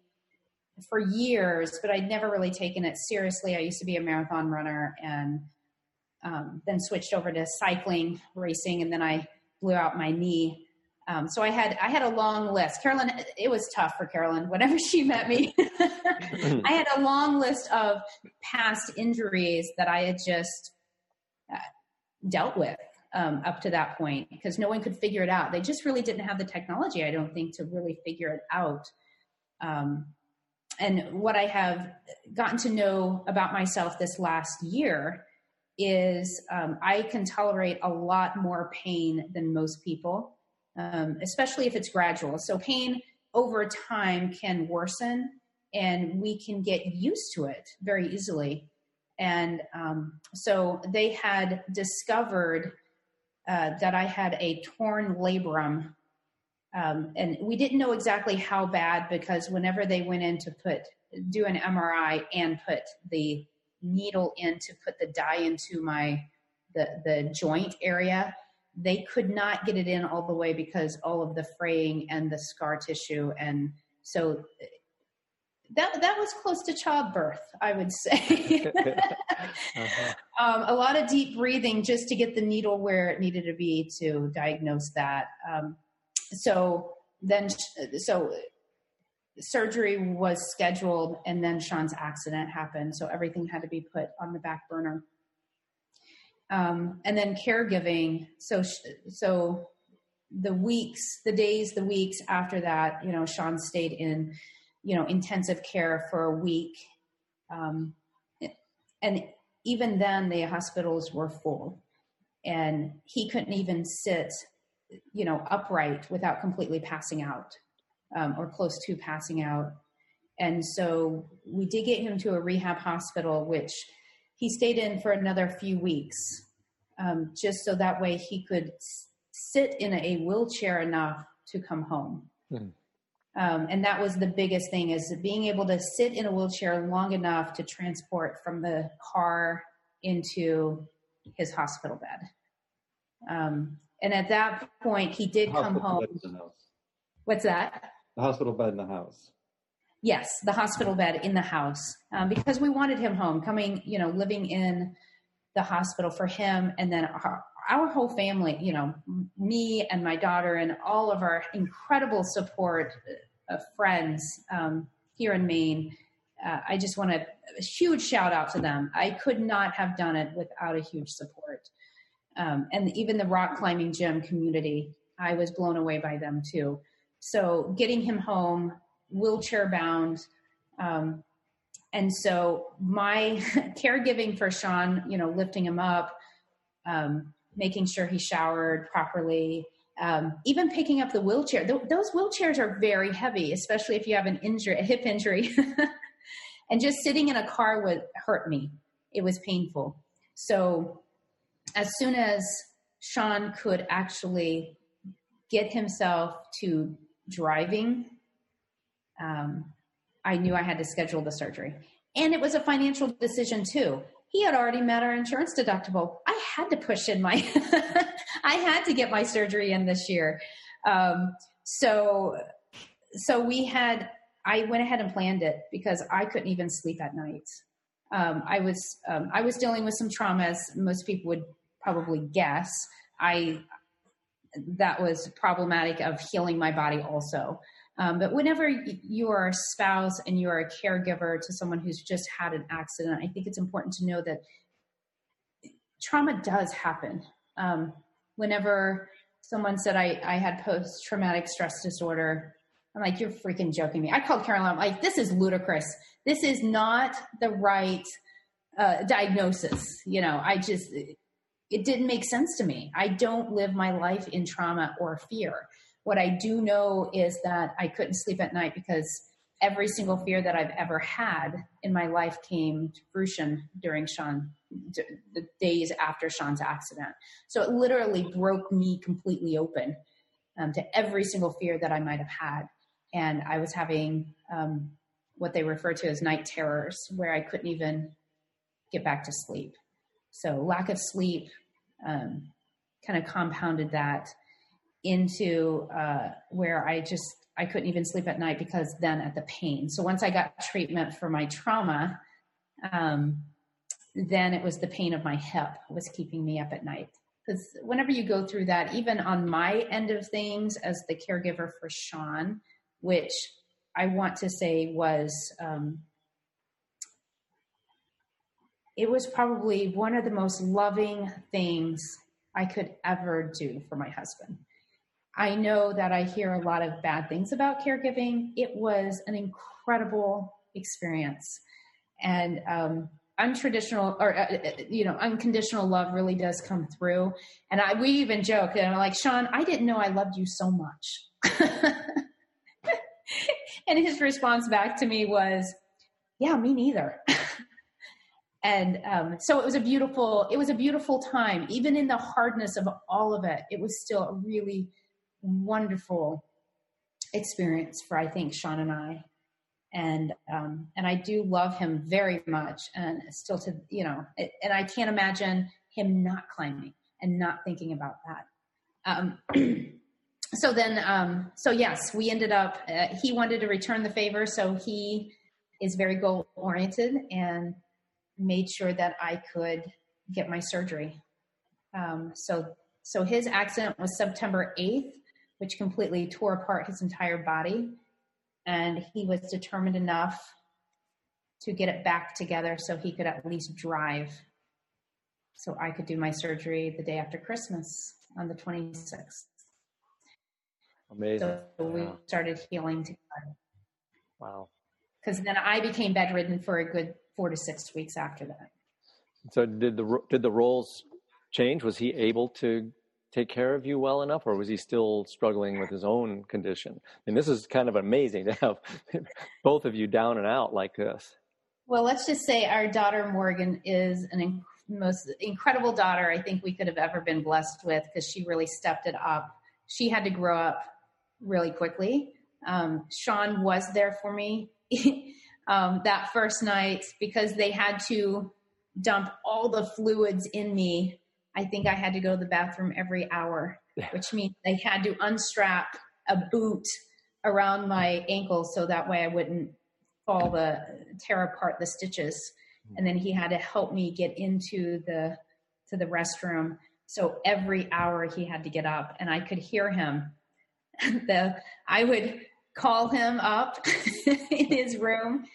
Speaker 3: for years, but I'd never really taken it seriously. I used to be a marathon runner, and um, then switched over to cycling racing, and then I blew out my knee um, so I had I had a long list. Carolyn, it was tough for Carolyn. Whenever she met me, I had a long list of past injuries that I had just uh, dealt with um, up to that point because no one could figure it out. They just really didn't have the technology, I don't think, to really figure it out. Um, and what I have gotten to know about myself this last year is um, I can tolerate a lot more pain than most people, um, especially if it's gradual. So, pain over time can worsen and we can get used to it very easily. And um, so they had discovered uh, that I had a torn labrum. Um, and we didn't know exactly how bad because whenever they went in to put do an MRI and put the needle in to put the dye into my the the joint area, they could not get it in all the way because all of the fraying and the scar tissue and so that that was close to childbirth, I would say. uh-huh. um, a lot of deep breathing just to get the needle where it needed to be to diagnose that. Um, so then, so surgery was scheduled, and then Sean's accident happened, so everything had to be put on the back burner. Um, and then caregiving. So so the weeks, the days, the weeks after that, you know, Sean stayed in you know intensive care for a week. Um, and even then the hospitals were full. And he couldn't even sit you know upright without completely passing out um, or close to passing out. And so we did get him to a rehab hospital which he stayed in for another few weeks um, just so that way he could sit in a wheelchair enough to come home mm. Um, and that was the biggest thing is being able to sit in a wheelchair long enough to transport from the car into his hospital bed. Um, and at that point, he did come home. What's that?
Speaker 2: The hospital bed in the house.
Speaker 3: Yes, the hospital bed in the house um, because we wanted him home, coming, you know, living in the hospital for him, and then our, our whole family, you know, me and my daughter and all of our incredible support of friends um, here in Maine. Uh, I just want to a huge shout out to them. I could not have done it without a huge support. Um, and even the rock climbing gym community, I was blown away by them too. So getting him home, wheelchair bound, um, and so my caregiving for Sean, you know, lifting him up, um, making sure he showered properly, um, even picking up the wheelchair. Th- those wheelchairs are very heavy, especially if you have an injury, a hip injury. and just sitting in a car would hurt me. It was painful. So as soon as Sean could actually get himself to driving, um, I knew I had to schedule the surgery. And it was a financial decision too he had already met our insurance deductible. I had to push in my, I had to get my surgery in this year. Um, so, so we had, I went ahead and planned it because I couldn't even sleep at night. Um, I was, um, I was dealing with some traumas. Most people would probably guess. I, that was problematic of healing my body also. Um, but whenever you are a spouse and you are a caregiver to someone who's just had an accident, I think it's important to know that trauma does happen. Um, whenever someone said I, I had post traumatic stress disorder, I'm like, you're freaking joking me. I called Carolyn. I'm like, this is ludicrous. This is not the right uh, diagnosis. You know, I just, it didn't make sense to me. I don't live my life in trauma or fear. What I do know is that I couldn't sleep at night because every single fear that I've ever had in my life came to fruition during Sean, the days after Sean's accident. So it literally broke me completely open um, to every single fear that I might have had. And I was having um, what they refer to as night terrors, where I couldn't even get back to sleep. So lack of sleep um, kind of compounded that into uh, where I just I couldn't even sleep at night because then at the pain. So once I got treatment for my trauma, um, then it was the pain of my hip was keeping me up at night. Because whenever you go through that, even on my end of things as the caregiver for Sean, which I want to say was um, it was probably one of the most loving things I could ever do for my husband. I know that I hear a lot of bad things about caregiving. It was an incredible experience. And um, untraditional or uh, uh, you know unconditional love really does come through and i we even joke and i'm like sean i didn't know i loved you so much and his response back to me was yeah me neither and um, so it was a beautiful it was a beautiful time even in the hardness of all of it it was still a really wonderful experience for i think sean and i and um, and I do love him very much, and still to you know, it, and I can't imagine him not climbing and not thinking about that. Um, so then, um, so yes, we ended up. Uh, he wanted to return the favor, so he is very goal oriented and made sure that I could get my surgery. Um, so so his accident was September eighth, which completely tore apart his entire body and he was determined enough to get it back together so he could at least drive so I could do my surgery the day after Christmas on the 26th.
Speaker 1: Amazing.
Speaker 3: So we started healing together.
Speaker 1: Wow.
Speaker 3: Because then I became bedridden for a good four to six weeks after that.
Speaker 1: So did the did the roles change? Was he able to take care of you well enough, or was he still struggling with his own condition? And this is kind of amazing to have both of you down and out like this.
Speaker 3: Well, let's just say our daughter Morgan is an inc- most incredible daughter I think we could have ever been blessed with because she really stepped it up. She had to grow up really quickly. Um, Sean was there for me um, that first night because they had to dump all the fluids in me I think I had to go to the bathroom every hour, which means they had to unstrap a boot around my ankle so that way I wouldn't fall the tear apart the stitches. Hmm. And then he had to help me get into the to the restroom. So every hour he had to get up and I could hear him. the I would call him up in his room.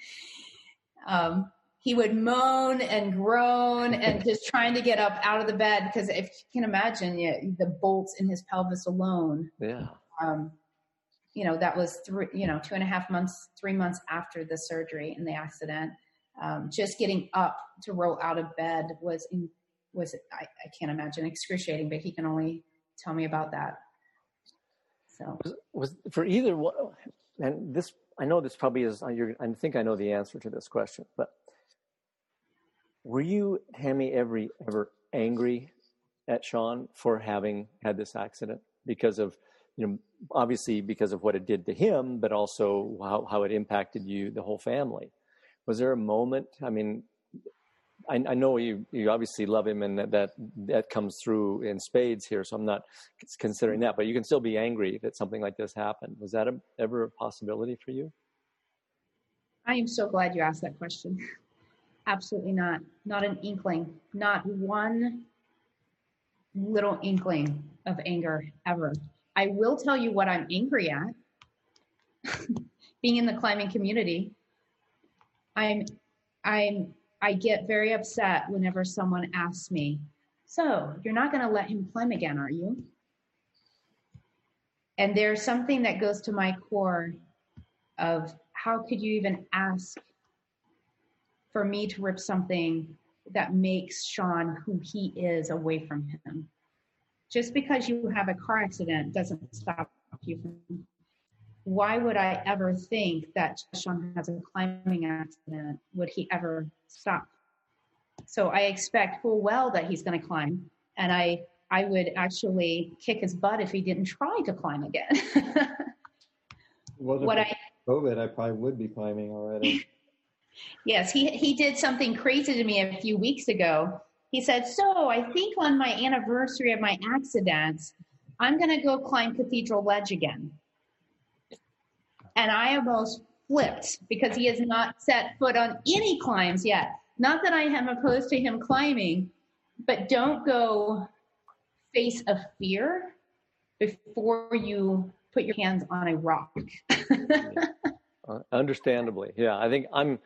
Speaker 3: Um, he would moan and groan and just trying to get up out of the bed because if you can imagine yeah, the bolts in his pelvis alone.
Speaker 1: Yeah.
Speaker 3: Um, you know, that was three, you know, two and a half months, three months after the surgery and the accident. Um, just getting up to roll out of bed was, in, was, I, I can't imagine excruciating, but he can only tell me about that. So
Speaker 1: was, was for either one, and this, I know this probably is, I think I know the answer to this question, but were you, ever ever angry at Sean for having had this accident because of, you know, obviously because of what it did to him, but also how, how it impacted you, the whole family? Was there a moment? I mean, I, I know you, you obviously love him and that, that, that comes through in spades here. So I'm not considering that, but you can still be angry that something like this happened. Was that a, ever a possibility for you?
Speaker 3: I am so glad you asked that question. Absolutely not. Not an inkling. Not one little inkling of anger ever. I will tell you what I'm angry at. Being in the climbing community, I'm I'm I get very upset whenever someone asks me, "So, you're not going to let him climb again, are you?" And there's something that goes to my core of how could you even ask for me to rip something that makes Sean who he is away from him. Just because you have a car accident doesn't stop you from. Why would I ever think that Sean has a climbing accident? Would he ever stop? So I expect full well that he's going to climb, and I I would actually kick his butt if he didn't try to climb again.
Speaker 2: what I COVID, I probably would be climbing already.
Speaker 3: Yes, he he did something crazy to me a few weeks ago. He said, "So I think on my anniversary of my accident, I'm going to go climb Cathedral Ledge again." And I almost flipped because he has not set foot on any climbs yet. Not that I am opposed to him climbing, but don't go face a fear before you put your hands on a rock.
Speaker 1: uh, understandably, yeah. I think I'm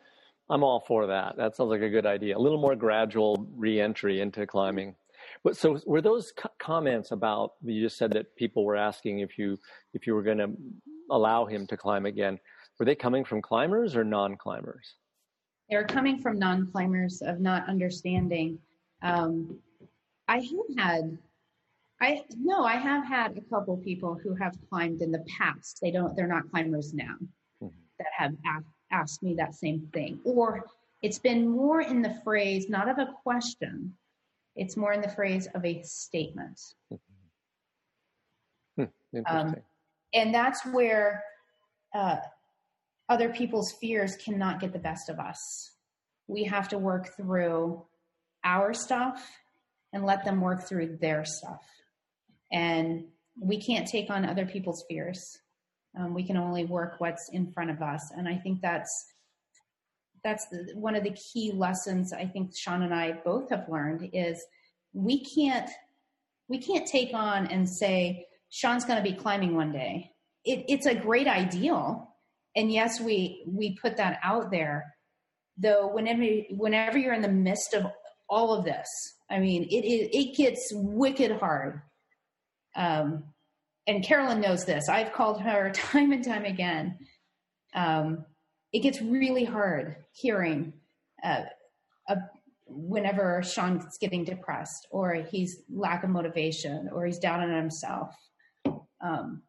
Speaker 1: I'm all for that. That sounds like a good idea. A little more gradual reentry into climbing. But so were those co- comments about you just said that people were asking if you if you were going to allow him to climb again? Were they coming from climbers or non-climbers?
Speaker 3: They're coming from non-climbers of not understanding. Um, I have had, I no, I have had a couple people who have climbed in the past. They don't, they're not climbers now mm-hmm. that have asked, asked me that same thing. Or it's been more in the phrase, not of a question, it's more in the phrase of a statement.
Speaker 1: Hmm, um,
Speaker 3: and that's where uh, other people's fears cannot get the best of us. We have to work through our stuff and let them work through their stuff. And we can't take on other people's fears. Um, we can only work what's in front of us. And I think that's that's the, one of the key lessons I think Sean and I both have learned is we can't we can't take on and say Sean's going to be climbing one day. It, it's a great ideal, and yes, we we put that out there. Though whenever whenever you're in the midst of all of this, I mean, it it, it gets wicked hard. Um, and Carolyn knows this. I've called her time and time again. Um, it gets really hard hearing uh, a, whenever Sean's getting depressed or he's lack of motivation or he's down on himself. Um,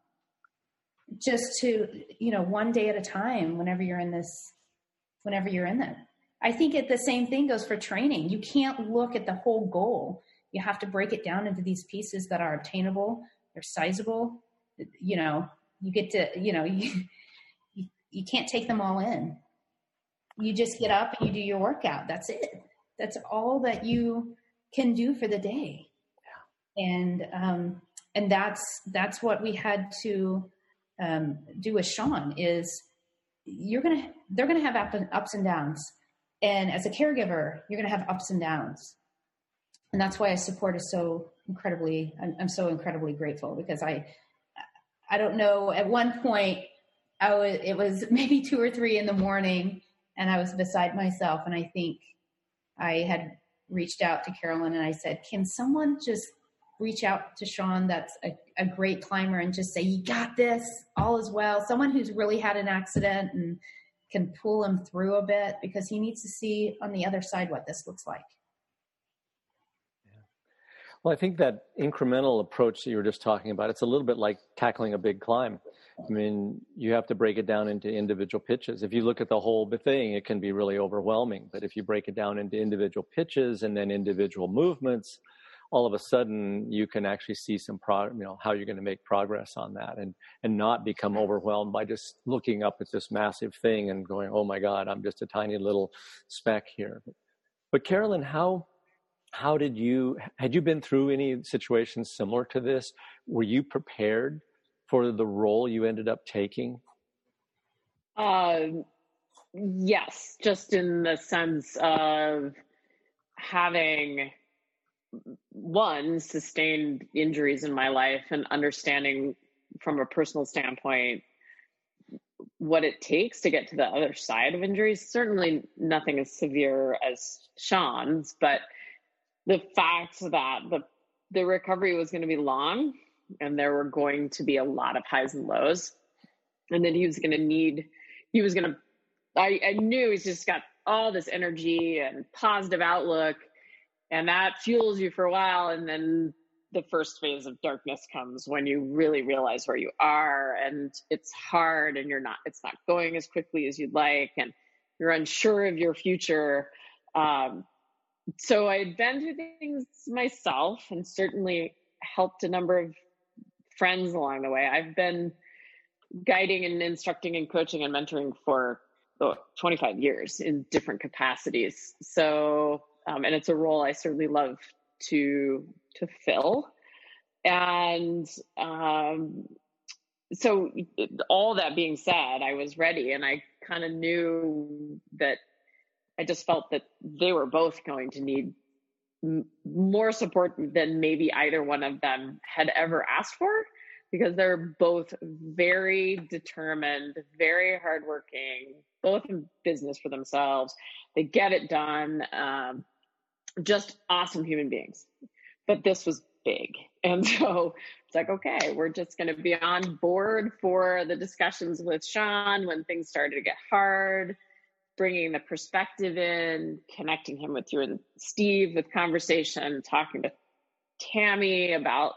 Speaker 3: just to, you know, one day at a time, whenever you're in this, whenever you're in that, I think it, the same thing goes for training. You can't look at the whole goal. You have to break it down into these pieces that are obtainable, they're sizable. You know, you get to, you know, you, you, you can't take them all in. You just get up and you do your workout. That's it. That's all that you can do for the day. And um, and that's that's what we had to um, do with Sean is you're gonna they're gonna have ups and downs, and as a caregiver, you're gonna have ups and downs, and that's why I support is so incredibly. I'm, I'm so incredibly grateful because I I don't know at one point I was it was maybe two or three in the morning and I was beside myself and I think I had reached out to Carolyn and I said, Can someone just reach out to Sean that's a, a great climber and just say, You got this, all is well? Someone who's really had an accident and can pull him through a bit because he needs to see on the other side what this looks like.
Speaker 1: Well, I think that incremental approach that you were just talking about, it's a little bit like tackling a big climb. I mean, you have to break it down into individual pitches. If you look at the whole thing, it can be really overwhelming. But if you break it down into individual pitches and then individual movements, all of a sudden you can actually see some pro, you know, how you're going to make progress on that and, and not become overwhelmed by just looking up at this massive thing and going, oh my God, I'm just a tiny little speck here. But Carolyn, how, how did you, had you been through any situations similar to this? Were you prepared for the role you ended up taking?
Speaker 4: Uh, yes, just in the sense of having one sustained injuries in my life and understanding from a personal standpoint what it takes to get to the other side of injuries. Certainly, nothing as severe as Sean's, but the fact that the the recovery was going to be long and there were going to be a lot of highs and lows. And then he was going to need he was going to I, I knew he's just got all this energy and positive outlook and that fuels you for a while. And then the first phase of darkness comes when you really realize where you are and it's hard and you're not it's not going as quickly as you'd like and you're unsure of your future. Um, so i'd been through things myself and certainly helped a number of friends along the way i've been guiding and instructing and coaching and mentoring for oh, 25 years in different capacities so um, and it's a role I certainly love to to fill. And um, so, all that being said, I was ready, and I kind of knew that I just felt that they were both going to need m- more support than maybe either one of them had ever asked for because they're both very determined, very hardworking, both in business for themselves. They get it done. Um, just awesome human beings. But this was big. And so it's like, okay, we're just going to be on board for the discussions with Sean when things started to get hard, bringing the perspective in, connecting him with you and Steve with conversation, talking to Tammy about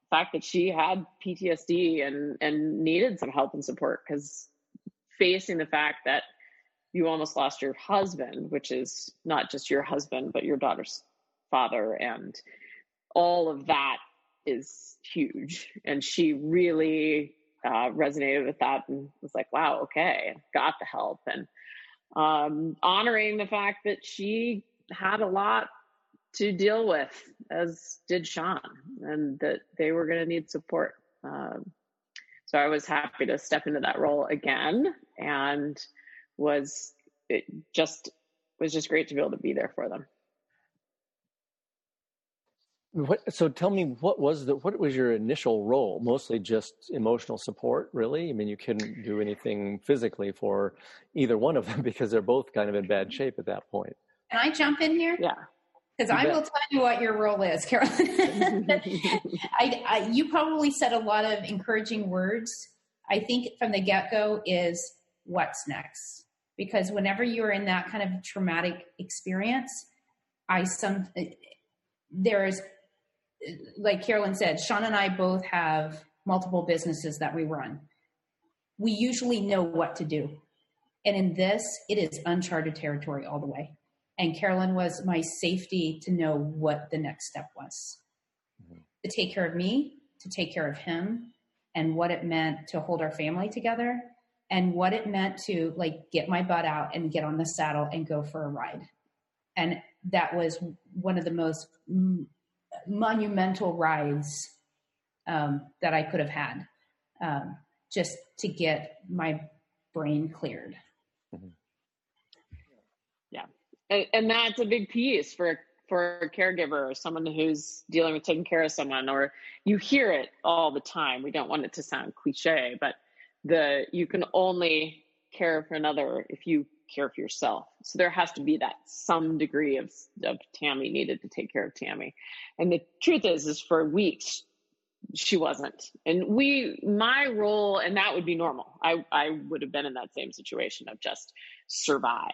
Speaker 4: the fact that she had PTSD and, and needed some help and support because facing the fact that you almost lost your husband, which is not just your husband, but your daughter's father and all of that is huge. And she really uh, resonated with that and was like, wow, okay, got the help. And um, honoring the fact that she had a lot to deal with, as did Sean, and that they were going to need support. Um, so I was happy to step into that role again and was it just was just great to be able to be there for them.
Speaker 1: What, so tell me, what was the what was your initial role? Mostly just emotional support, really. I mean, you couldn't do anything physically for either one of them because they're both kind of in bad mm-hmm. shape at that point.
Speaker 3: Can I jump in here?
Speaker 4: Yeah.
Speaker 3: Because I will tell you what your role is, Carolyn. I, I, you probably said a lot of encouraging words. I think from the get go is what's next. Because whenever you're in that kind of traumatic experience, I some eh, there's like Carolyn said, Sean and I both have multiple businesses that we run. We usually know what to do. And in this, it is uncharted territory all the way. And Carolyn was my safety to know what the next step was mm-hmm. to take care of me, to take care of him, and what it meant to hold our family together, and what it meant to like get my butt out and get on the saddle and go for a ride. And that was one of the most monumental rides um, that I could have had um, just to get my brain cleared. Mm-hmm.
Speaker 4: Yeah, and, and, that's a big piece for for a caregiver or someone who's dealing with taking care of someone. Or you hear it all the time. We don't want it to sound cliche, but the you can only care for another if you care for yourself. So there has to be that some degree of, of Tammy needed to take care of Tammy. And the truth is, is for weeks, she wasn't. And we, my role, and that would be normal. I, I would have been in that same situation of just survive,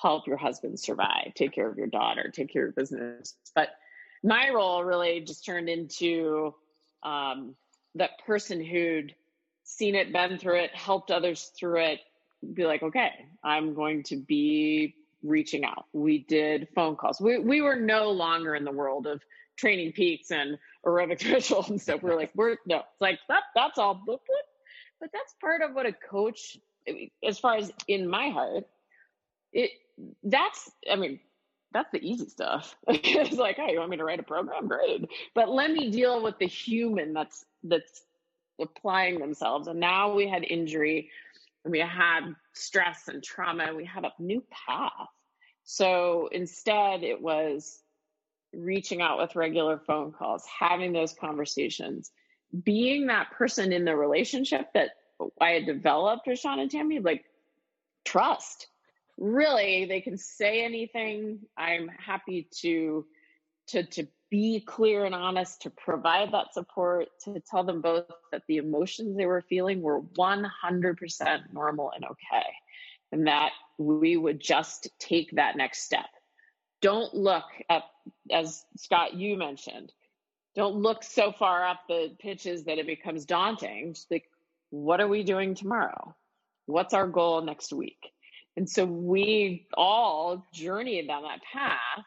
Speaker 4: help your husband survive, take care of your daughter, take care of business. But my role really just turned into um, that person who'd seen it, been through it, helped others through it, be like, okay, I'm going to be reaching out. We did phone calls. We we were no longer in the world of training peaks and aerobic rituals and stuff. We are like, we're no, it's like that. That's all, but that's part of what a coach, as far as in my heart, it that's. I mean, that's the easy stuff. it's like, hey, you want me to write a program? Great, but let me deal with the human that's that's applying themselves. And now we had injury we had stress and trauma we had a new path. So instead, it was reaching out with regular phone calls, having those conversations, being that person in the relationship that I had developed with Sean and Tammy, like trust. Really, they can say anything. I'm happy to to to be clear and honest, to provide that support, to tell them both that the emotions they were feeling were 100% normal and okay, and that we would just take that next step. Don't look at, as Scott, you mentioned, don't look so far up the pitches that it becomes daunting. Just like, what are we doing tomorrow? What's our goal next week? And so we all journeyed down that path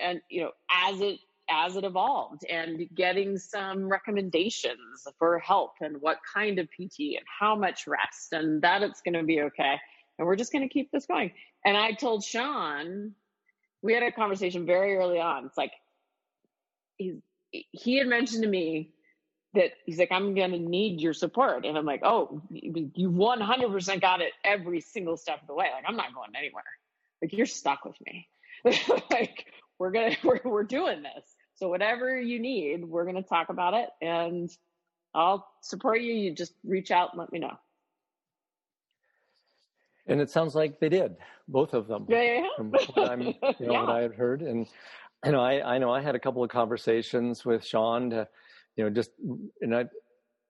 Speaker 4: and you know as it as it evolved and getting some recommendations for help and what kind of PT and how much rest and that it's going to be okay. And we're just going to keep this going. And I told Sean, we had a conversation very early on. It's like, he, he had mentioned to me that he's like, I'm going to need your support. And I'm like, oh, you 100% got it every single step of the way. Like, I'm not going anywhere. Like, you're stuck with me. like, we're gonna we're, we're doing this so whatever you need we're gonna talk about it and i'll support you you just reach out and let me know
Speaker 1: And it sounds like they did, both of them.
Speaker 4: Yeah, yeah.
Speaker 1: From what, I'm, you know, yeah. what I had heard, and you know, I, I know I had a couple of conversations with Sean to, you know, just and I,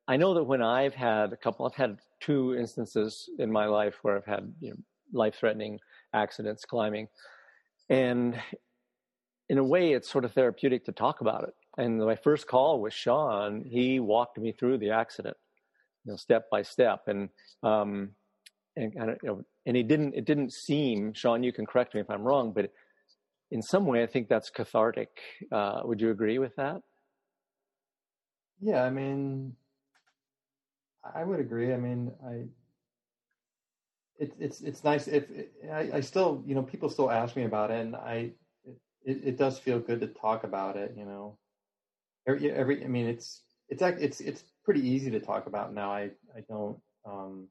Speaker 1: I know that when I've had a couple, I've had two instances in my life where I've had you know life-threatening accidents climbing, and in a way, it's sort of therapeutic to talk about it. And my first call with Sean, he walked me through the accident, you know, step by step, and um, and you know, and it didn't it didn't seem, Sean, you can correct me if I'm wrong, but in some way, I think that's cathartic. Uh, would you agree with that?
Speaker 2: Yeah, I mean, I would agree. I mean, I it's it's it's nice if I, I still you know people still ask me about it, and I it, it does feel good to talk about it. You know, every, every I mean, it's it's it's it's pretty easy to talk about now. I I don't um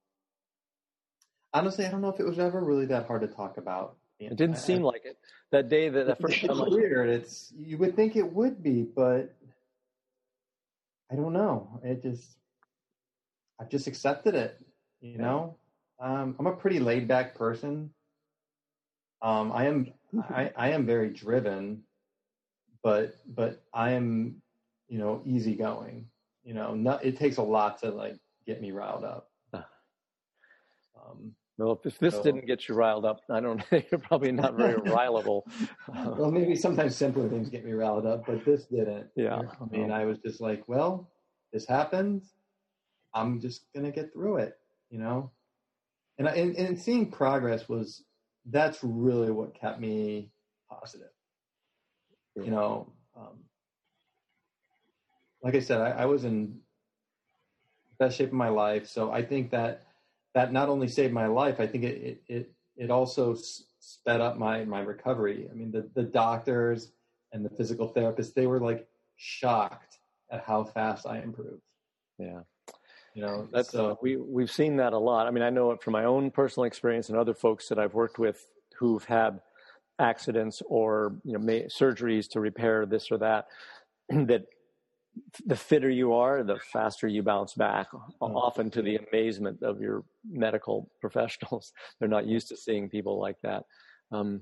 Speaker 2: honestly I don't know if it was ever really that hard to talk about.
Speaker 1: It didn't I, seem I, like it that day that the first
Speaker 2: time. It's weird. It's you would think it would be, but I don't know. It just I've just accepted it. You know, um, I'm a pretty laid back person. Um, I am I, I am very driven, but but I am you know easygoing. You know, not, it takes a lot to like get me riled up.
Speaker 1: Um, well, if this so, didn't get you riled up, I don't. You're probably not very rileable.
Speaker 2: well, maybe sometimes simpler things get me riled up, but this didn't.
Speaker 1: Yeah.
Speaker 2: I mean, I was just like, well, this happened. I'm just gonna get through it, you know. And, I, and and seeing progress was that's really what kept me positive. You know, um, like I said, I, I was in best shape of my life, so I think that that not only saved my life, I think it it it, it also sped up my my recovery. I mean, the the doctors and the physical therapists they were like shocked at how fast I improved.
Speaker 1: Yeah.
Speaker 2: You know,
Speaker 1: that's so, uh, we we've seen that a lot. I mean, I know it from my own personal experience and other folks that I've worked with who've had accidents or you know may, surgeries to repair this or that. that the fitter you are, the faster you bounce back. Oh, often to the amazement of your medical professionals, they're not used to seeing people like that. Um,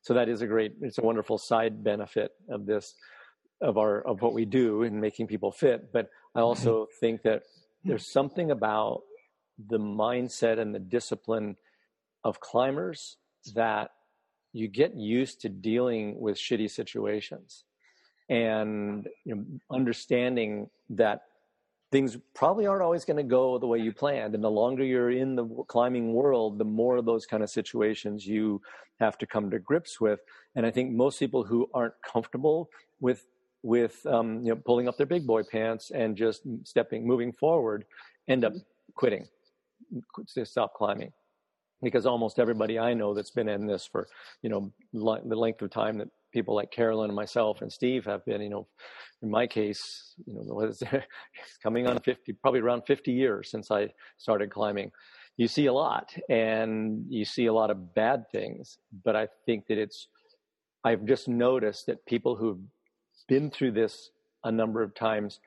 Speaker 1: so that is a great, it's a wonderful side benefit of this, of our of what we do in making people fit. But I also think that there's something about the mindset and the discipline of climbers that you get used to dealing with shitty situations. And you know, understanding that things probably aren't always going to go the way you planned. And the longer you're in the climbing world the more of those kind of situations you have to come to grips with. And i think most people who aren't comfortable with with um, you know pulling up their big boy pants and just stepping moving forward end up quitting to stop climbing. Because almost everybody i know that's been in this for you know the length of time that people like carolyn and myself and steve have been you know in my case you know was coming on 50 probably around 50 years since i started climbing. You see a lot and you see a lot of bad things but i think that it's i've just noticed that people who've been through this a number of times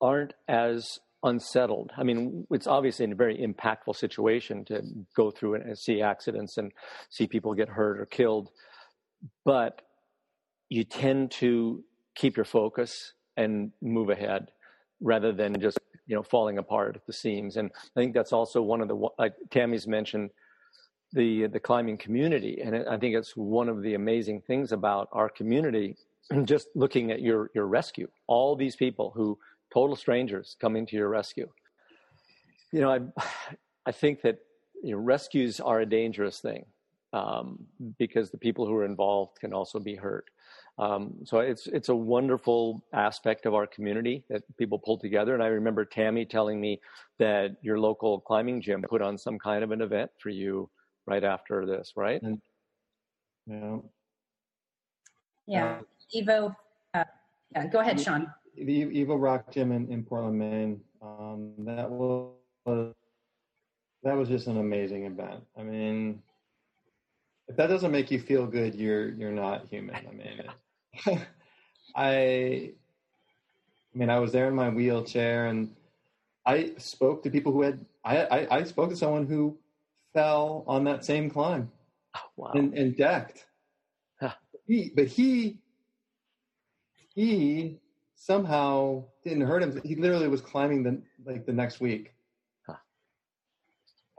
Speaker 1: aren't as unsettled. I mean, it's obviously a very impactful situation to go through and see accidents and see people get hurt or killed, but you tend to keep your focus and move ahead rather than just you know falling apart at the seams. And I think that's also one of the like Tammy's mentioned the the climbing community, and I think it's one of the amazing things about our community just looking at your your rescue, all these people who total strangers coming to your rescue. You know, I I think that you know, rescues are a dangerous thing um, because the people who are involved can also be hurt. Um, so it's it's a wonderful aspect of our community that people pull together. And I remember Tammy telling me that your local climbing gym put on some kind of an event for you right after this, right? And,
Speaker 2: yeah.
Speaker 3: Yeah. Evo. Uh, yeah, go ahead, Sean.
Speaker 2: The Evo Rock Gym in, in Portland, Maine. Um, that was that was just an amazing event. I mean, if that doesn't make you feel good, you're you're not human. I mean, it, I I mean, I was there in my wheelchair, and I spoke to people who had I I, I spoke to someone who fell on that same climb
Speaker 1: oh, wow.
Speaker 2: and, and decked. Huh. He, but he he somehow didn't hurt him. He literally was climbing the like the next week. Huh.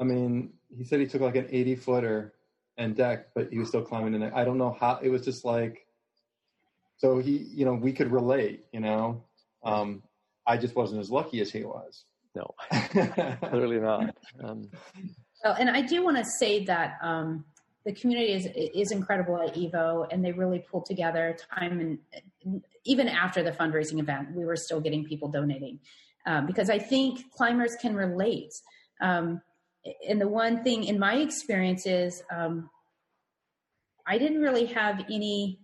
Speaker 2: I mean, he said he took like an 80 footer and deck, but he was still climbing the next. I don't know how. It was just like, so he, you know, we could relate. You know, um, I just wasn't as lucky as he was.
Speaker 1: No, clearly not. Um,
Speaker 3: oh, and I do want to say that um, the community is is incredible at Evo, and they really pulled together time and even after the fundraising event, we were still getting people donating um, because I think climbers can relate. Um, and the one thing in my experience is um, I didn't really have any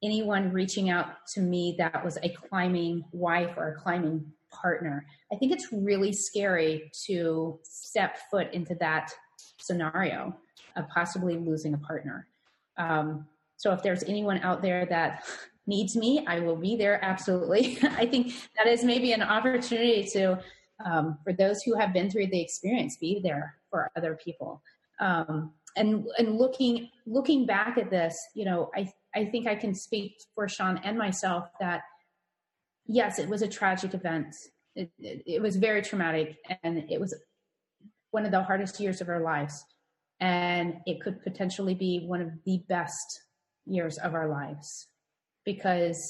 Speaker 3: anyone reaching out to me that was a climbing wife or a climbing partner. I think it's really scary to step foot into that scenario of possibly losing a partner. Um, so if there's anyone out there that needs me, I will be there absolutely. I think that is maybe an opportunity to, um, for those who have been through the experience, be there for other people. Um, and and looking looking back at this, you know, I I think I can speak for Sean and myself that yes, it was a tragic event. It, it, it was very traumatic, and it was one of the hardest years of our lives. And it could potentially be one of the best years of our lives because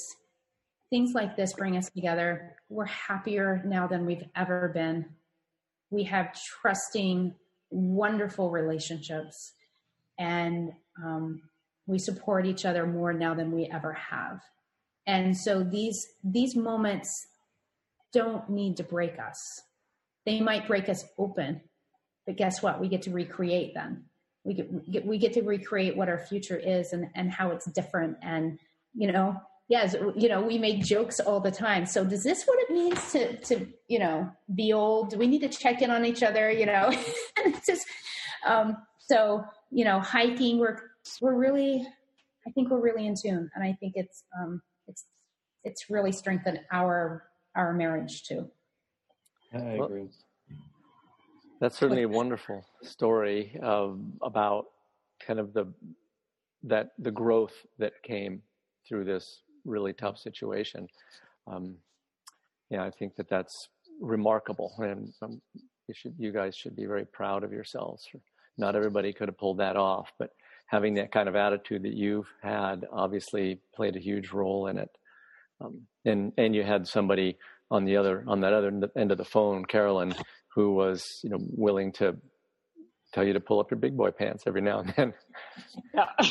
Speaker 3: things like this bring us together. We're happier now than we've ever been. We have trusting, wonderful relationships, and um, we support each other more now than we ever have. And so these these moments don't need to break us. They might break us open, but guess what? We get to recreate them. We get, we get to recreate what our future is and, and how it's different and you know yes you know we make jokes all the time. So does this what it means to to you know be old? Do we need to check in on each other you know? And it's just um so you know hiking we're we're really i think we're really in tune. And i think it's um it's it's really strengthened our our marriage too.
Speaker 2: I agree
Speaker 1: that's certainly a wonderful story of about kind of the that the growth that came through this really tough situation. Um, yeah, I think that that's remarkable, and um, you should, you guys should be very proud of yourselves. Not everybody could have pulled that off, but having that kind of attitude that you've had obviously played a huge role in it. Um, and and you had somebody on the other on that other end of the phone, Carolyn, who was you know willing to tell you to pull up your big boy pants every now and then.
Speaker 4: Yeah.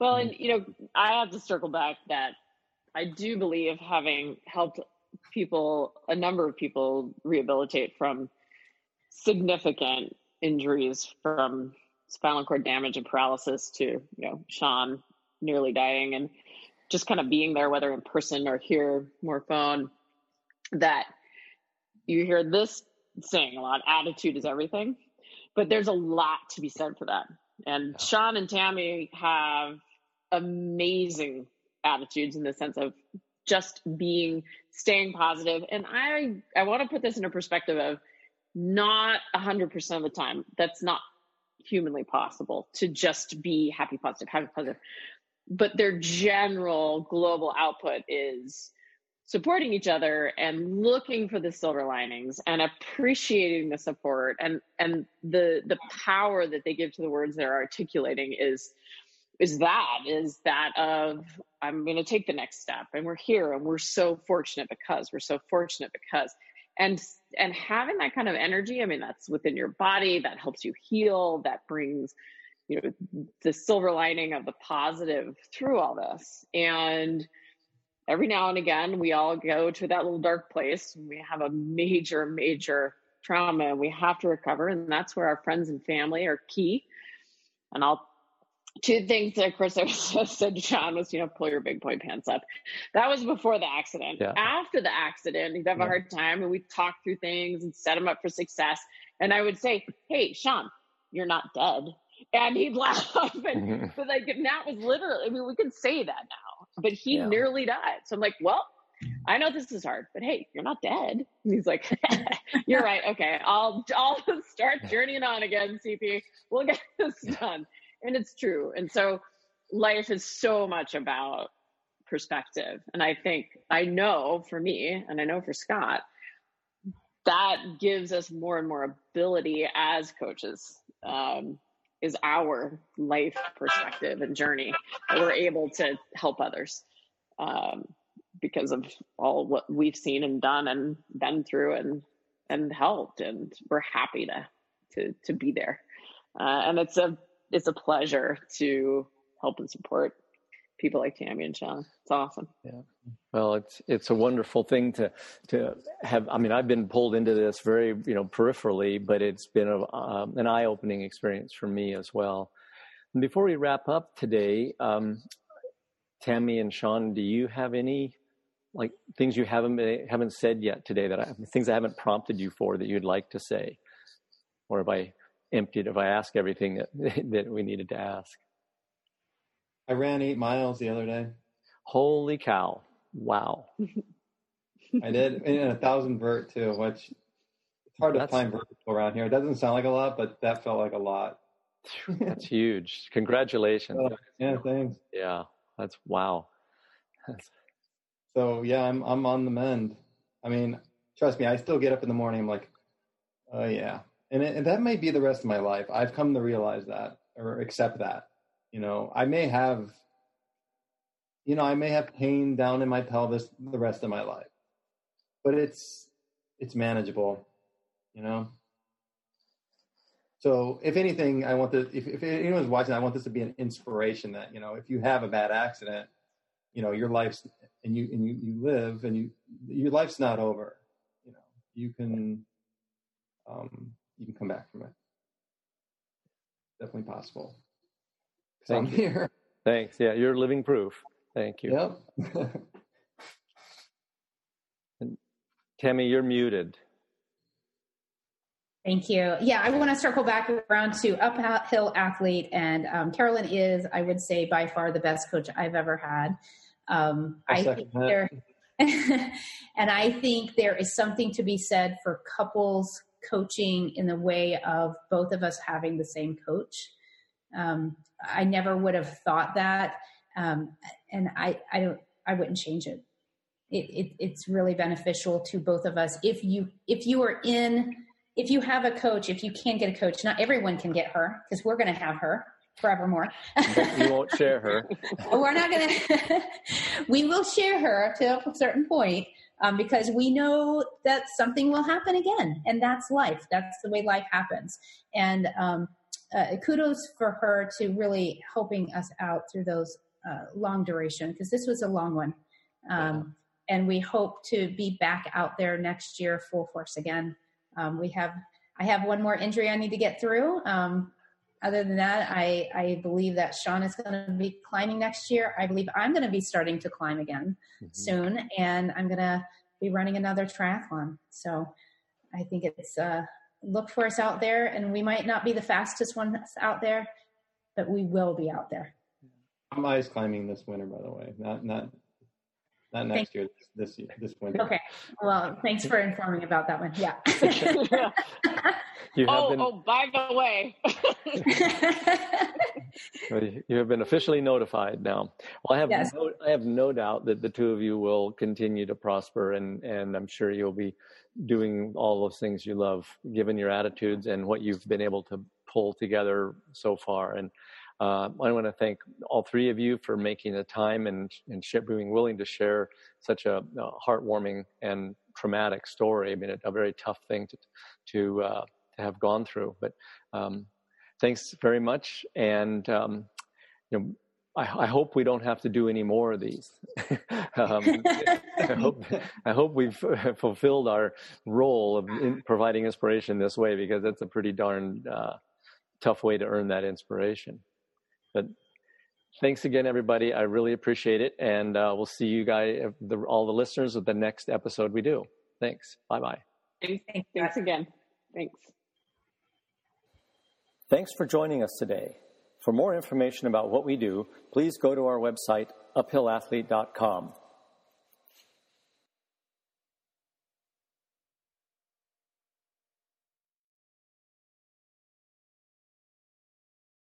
Speaker 4: well, mm. and you know, I have to circle back that I do believe having helped people, a number of people rehabilitate from significant injuries from spinal cord damage and paralysis to, you know, Sean nearly dying and just kind of being there, whether in person or here, more phone, that you hear this saying a lot attitude is everything but there's a lot to be said for that. And yeah. Sean and Tammy have amazing attitudes in the sense of just being staying positive. And I I want to put this in a perspective of not 100% of the time. That's not humanly possible to just be happy positive, happy positive. But their general global output is supporting each other and looking for the silver linings and appreciating the support and and the the power that they give to the words they're articulating is is that is that of i'm going to take the next step and we're here and we're so fortunate because we're so fortunate because. And and having that kind of energy i mean that's within your body that helps you heal that brings you know the silver lining of the positive through all this. And every now and again, we all go to that little dark place. We have a major, major trauma and we have to recover. And that's where our friends and family are key. And I'll, two things that Chris I was said to John was, you know, pull your big boy pants up. That was before the accident. Yeah. After the accident, he'd have yeah. a hard time and we talk through things and set him up for success. And I would say, Hey, Sean, you're not dead. And he'd laugh. And, mm-hmm. But like, that was literally, I mean, we can say that now but he yeah. nearly died. So I'm like, well, I know this is hard, but hey, you're not dead. And he's like, you're right. Okay, I'll I'll start journeying on again, CP. We'll get this done. And it's true. And so life is so much about perspective. And I think I know for me, and I know for Scott, that gives us more and more ability as coaches. Um, is our life perspective and journey that we're able to help others um, because of all what we've seen and done and been through and and helped and we're happy to to to be there. Uh, and it's a it's a pleasure to help and support people like Tammy and Sean. It's awesome.
Speaker 1: Yeah. Well, it's it's a wonderful thing to to have. I mean, I've been pulled into this very you know peripherally, but it's been a, um, an eye opening experience for me as well. And before we wrap up today, um, Tammy and Sean, do you have any like things you haven't haven't said yet today that I, things I haven't prompted you for that you'd like to say, or have I emptied? If I ask everything that that we needed to ask?
Speaker 2: I ran eight miles the other day.
Speaker 1: Holy cow. Wow.
Speaker 2: I did in a thousand vert too, which it's hard to find vertical around here. It doesn't sound like a lot, but that felt like a lot.
Speaker 1: that's huge. Congratulations. Uh,
Speaker 2: yeah, thanks.
Speaker 1: Yeah, that's wow.
Speaker 2: so yeah, I'm I'm on the mend. I mean, trust me, I still get up in the morning. I'm like, oh yeah, and it, and that may be the rest of my life. I've come to realize that or accept that. You know, I may have, you know, I may have pain down in my pelvis the rest of my life, but it's it's manageable. You know. So, if anything, I want to. If, if anyone's watching, I want this to be an inspiration that you know, if you have a bad accident, you know, your life's and you and you you live and you your life's not over. You know, you can um, you can come back from it. Definitely possible.
Speaker 1: Thank I'm you. here. Thanks. Yeah, you're living proof. Thank you.
Speaker 2: Yep.
Speaker 1: and Tammy, you're muted.
Speaker 3: Thank you. Yeah, I want to circle back around to uphill athlete, and um, Carolyn is, I would say, by far the best coach I've ever had. Um, I, I think there, and I think there is something to be said for couples coaching in the way of both of us having the same coach. Um, I never would have thought that, um, and I I don't I wouldn't change it. It, it. It's really beneficial to both of us. If you if you are in if you have a coach, if you can get a coach, not everyone can get her because we're going to have her forevermore.
Speaker 1: you won't share her.
Speaker 3: we're not going to. we will share her to a certain point um, because we know that something will happen again, and that's life. That's the way life happens. And um, uh, kudos for her to really helping us out through those uh, long duration because this was a long one. Um, and we hope to be back out there next year full force again. Um, we have I have one more injury I need to get through. Um, other than that, I, I believe that Sean is going to be climbing next year. I believe I'm going to be starting to climb again mm-hmm. soon, and I'm going to be running another triathlon. So I think it's uh, look for us out there and we might not be the fastest ones out there but we will be out there.
Speaker 2: I'm ice climbing this winter by the way. Not not not next year this year this winter.
Speaker 3: Okay. Well thanks for informing about that one. Yeah.
Speaker 4: Oh, been... oh by the way.
Speaker 1: You have been officially notified now. Well i have yes. no, i have no doubt that the two of you will continue to prosper and and i'm sure you'll be doing all those things you love, given your attitudes and what you've been able to pull together so far. And uh, I want to thank all three of you for making the time and, and being willing to share such a, a, heartwarming and traumatic story. I mean, a, a very tough thing to to, uh, to have gone through. But um, thanks very much, and um, you know, I, I, hope we don't have to do any more of these. um, I hope I hope we've fulfilled our role of in providing inspiration this way because that's a pretty darn uh, tough way to earn that inspiration. But thanks again, everybody. I really appreciate it, and uh, we'll see you guys, the, all the listeners, at the next episode we do. Thanks. Bye bye.
Speaker 4: Thanks, thanks again. Thanks.
Speaker 1: Thanks for joining us today. For more information about what we do, please go to our website, uphillathlete.com.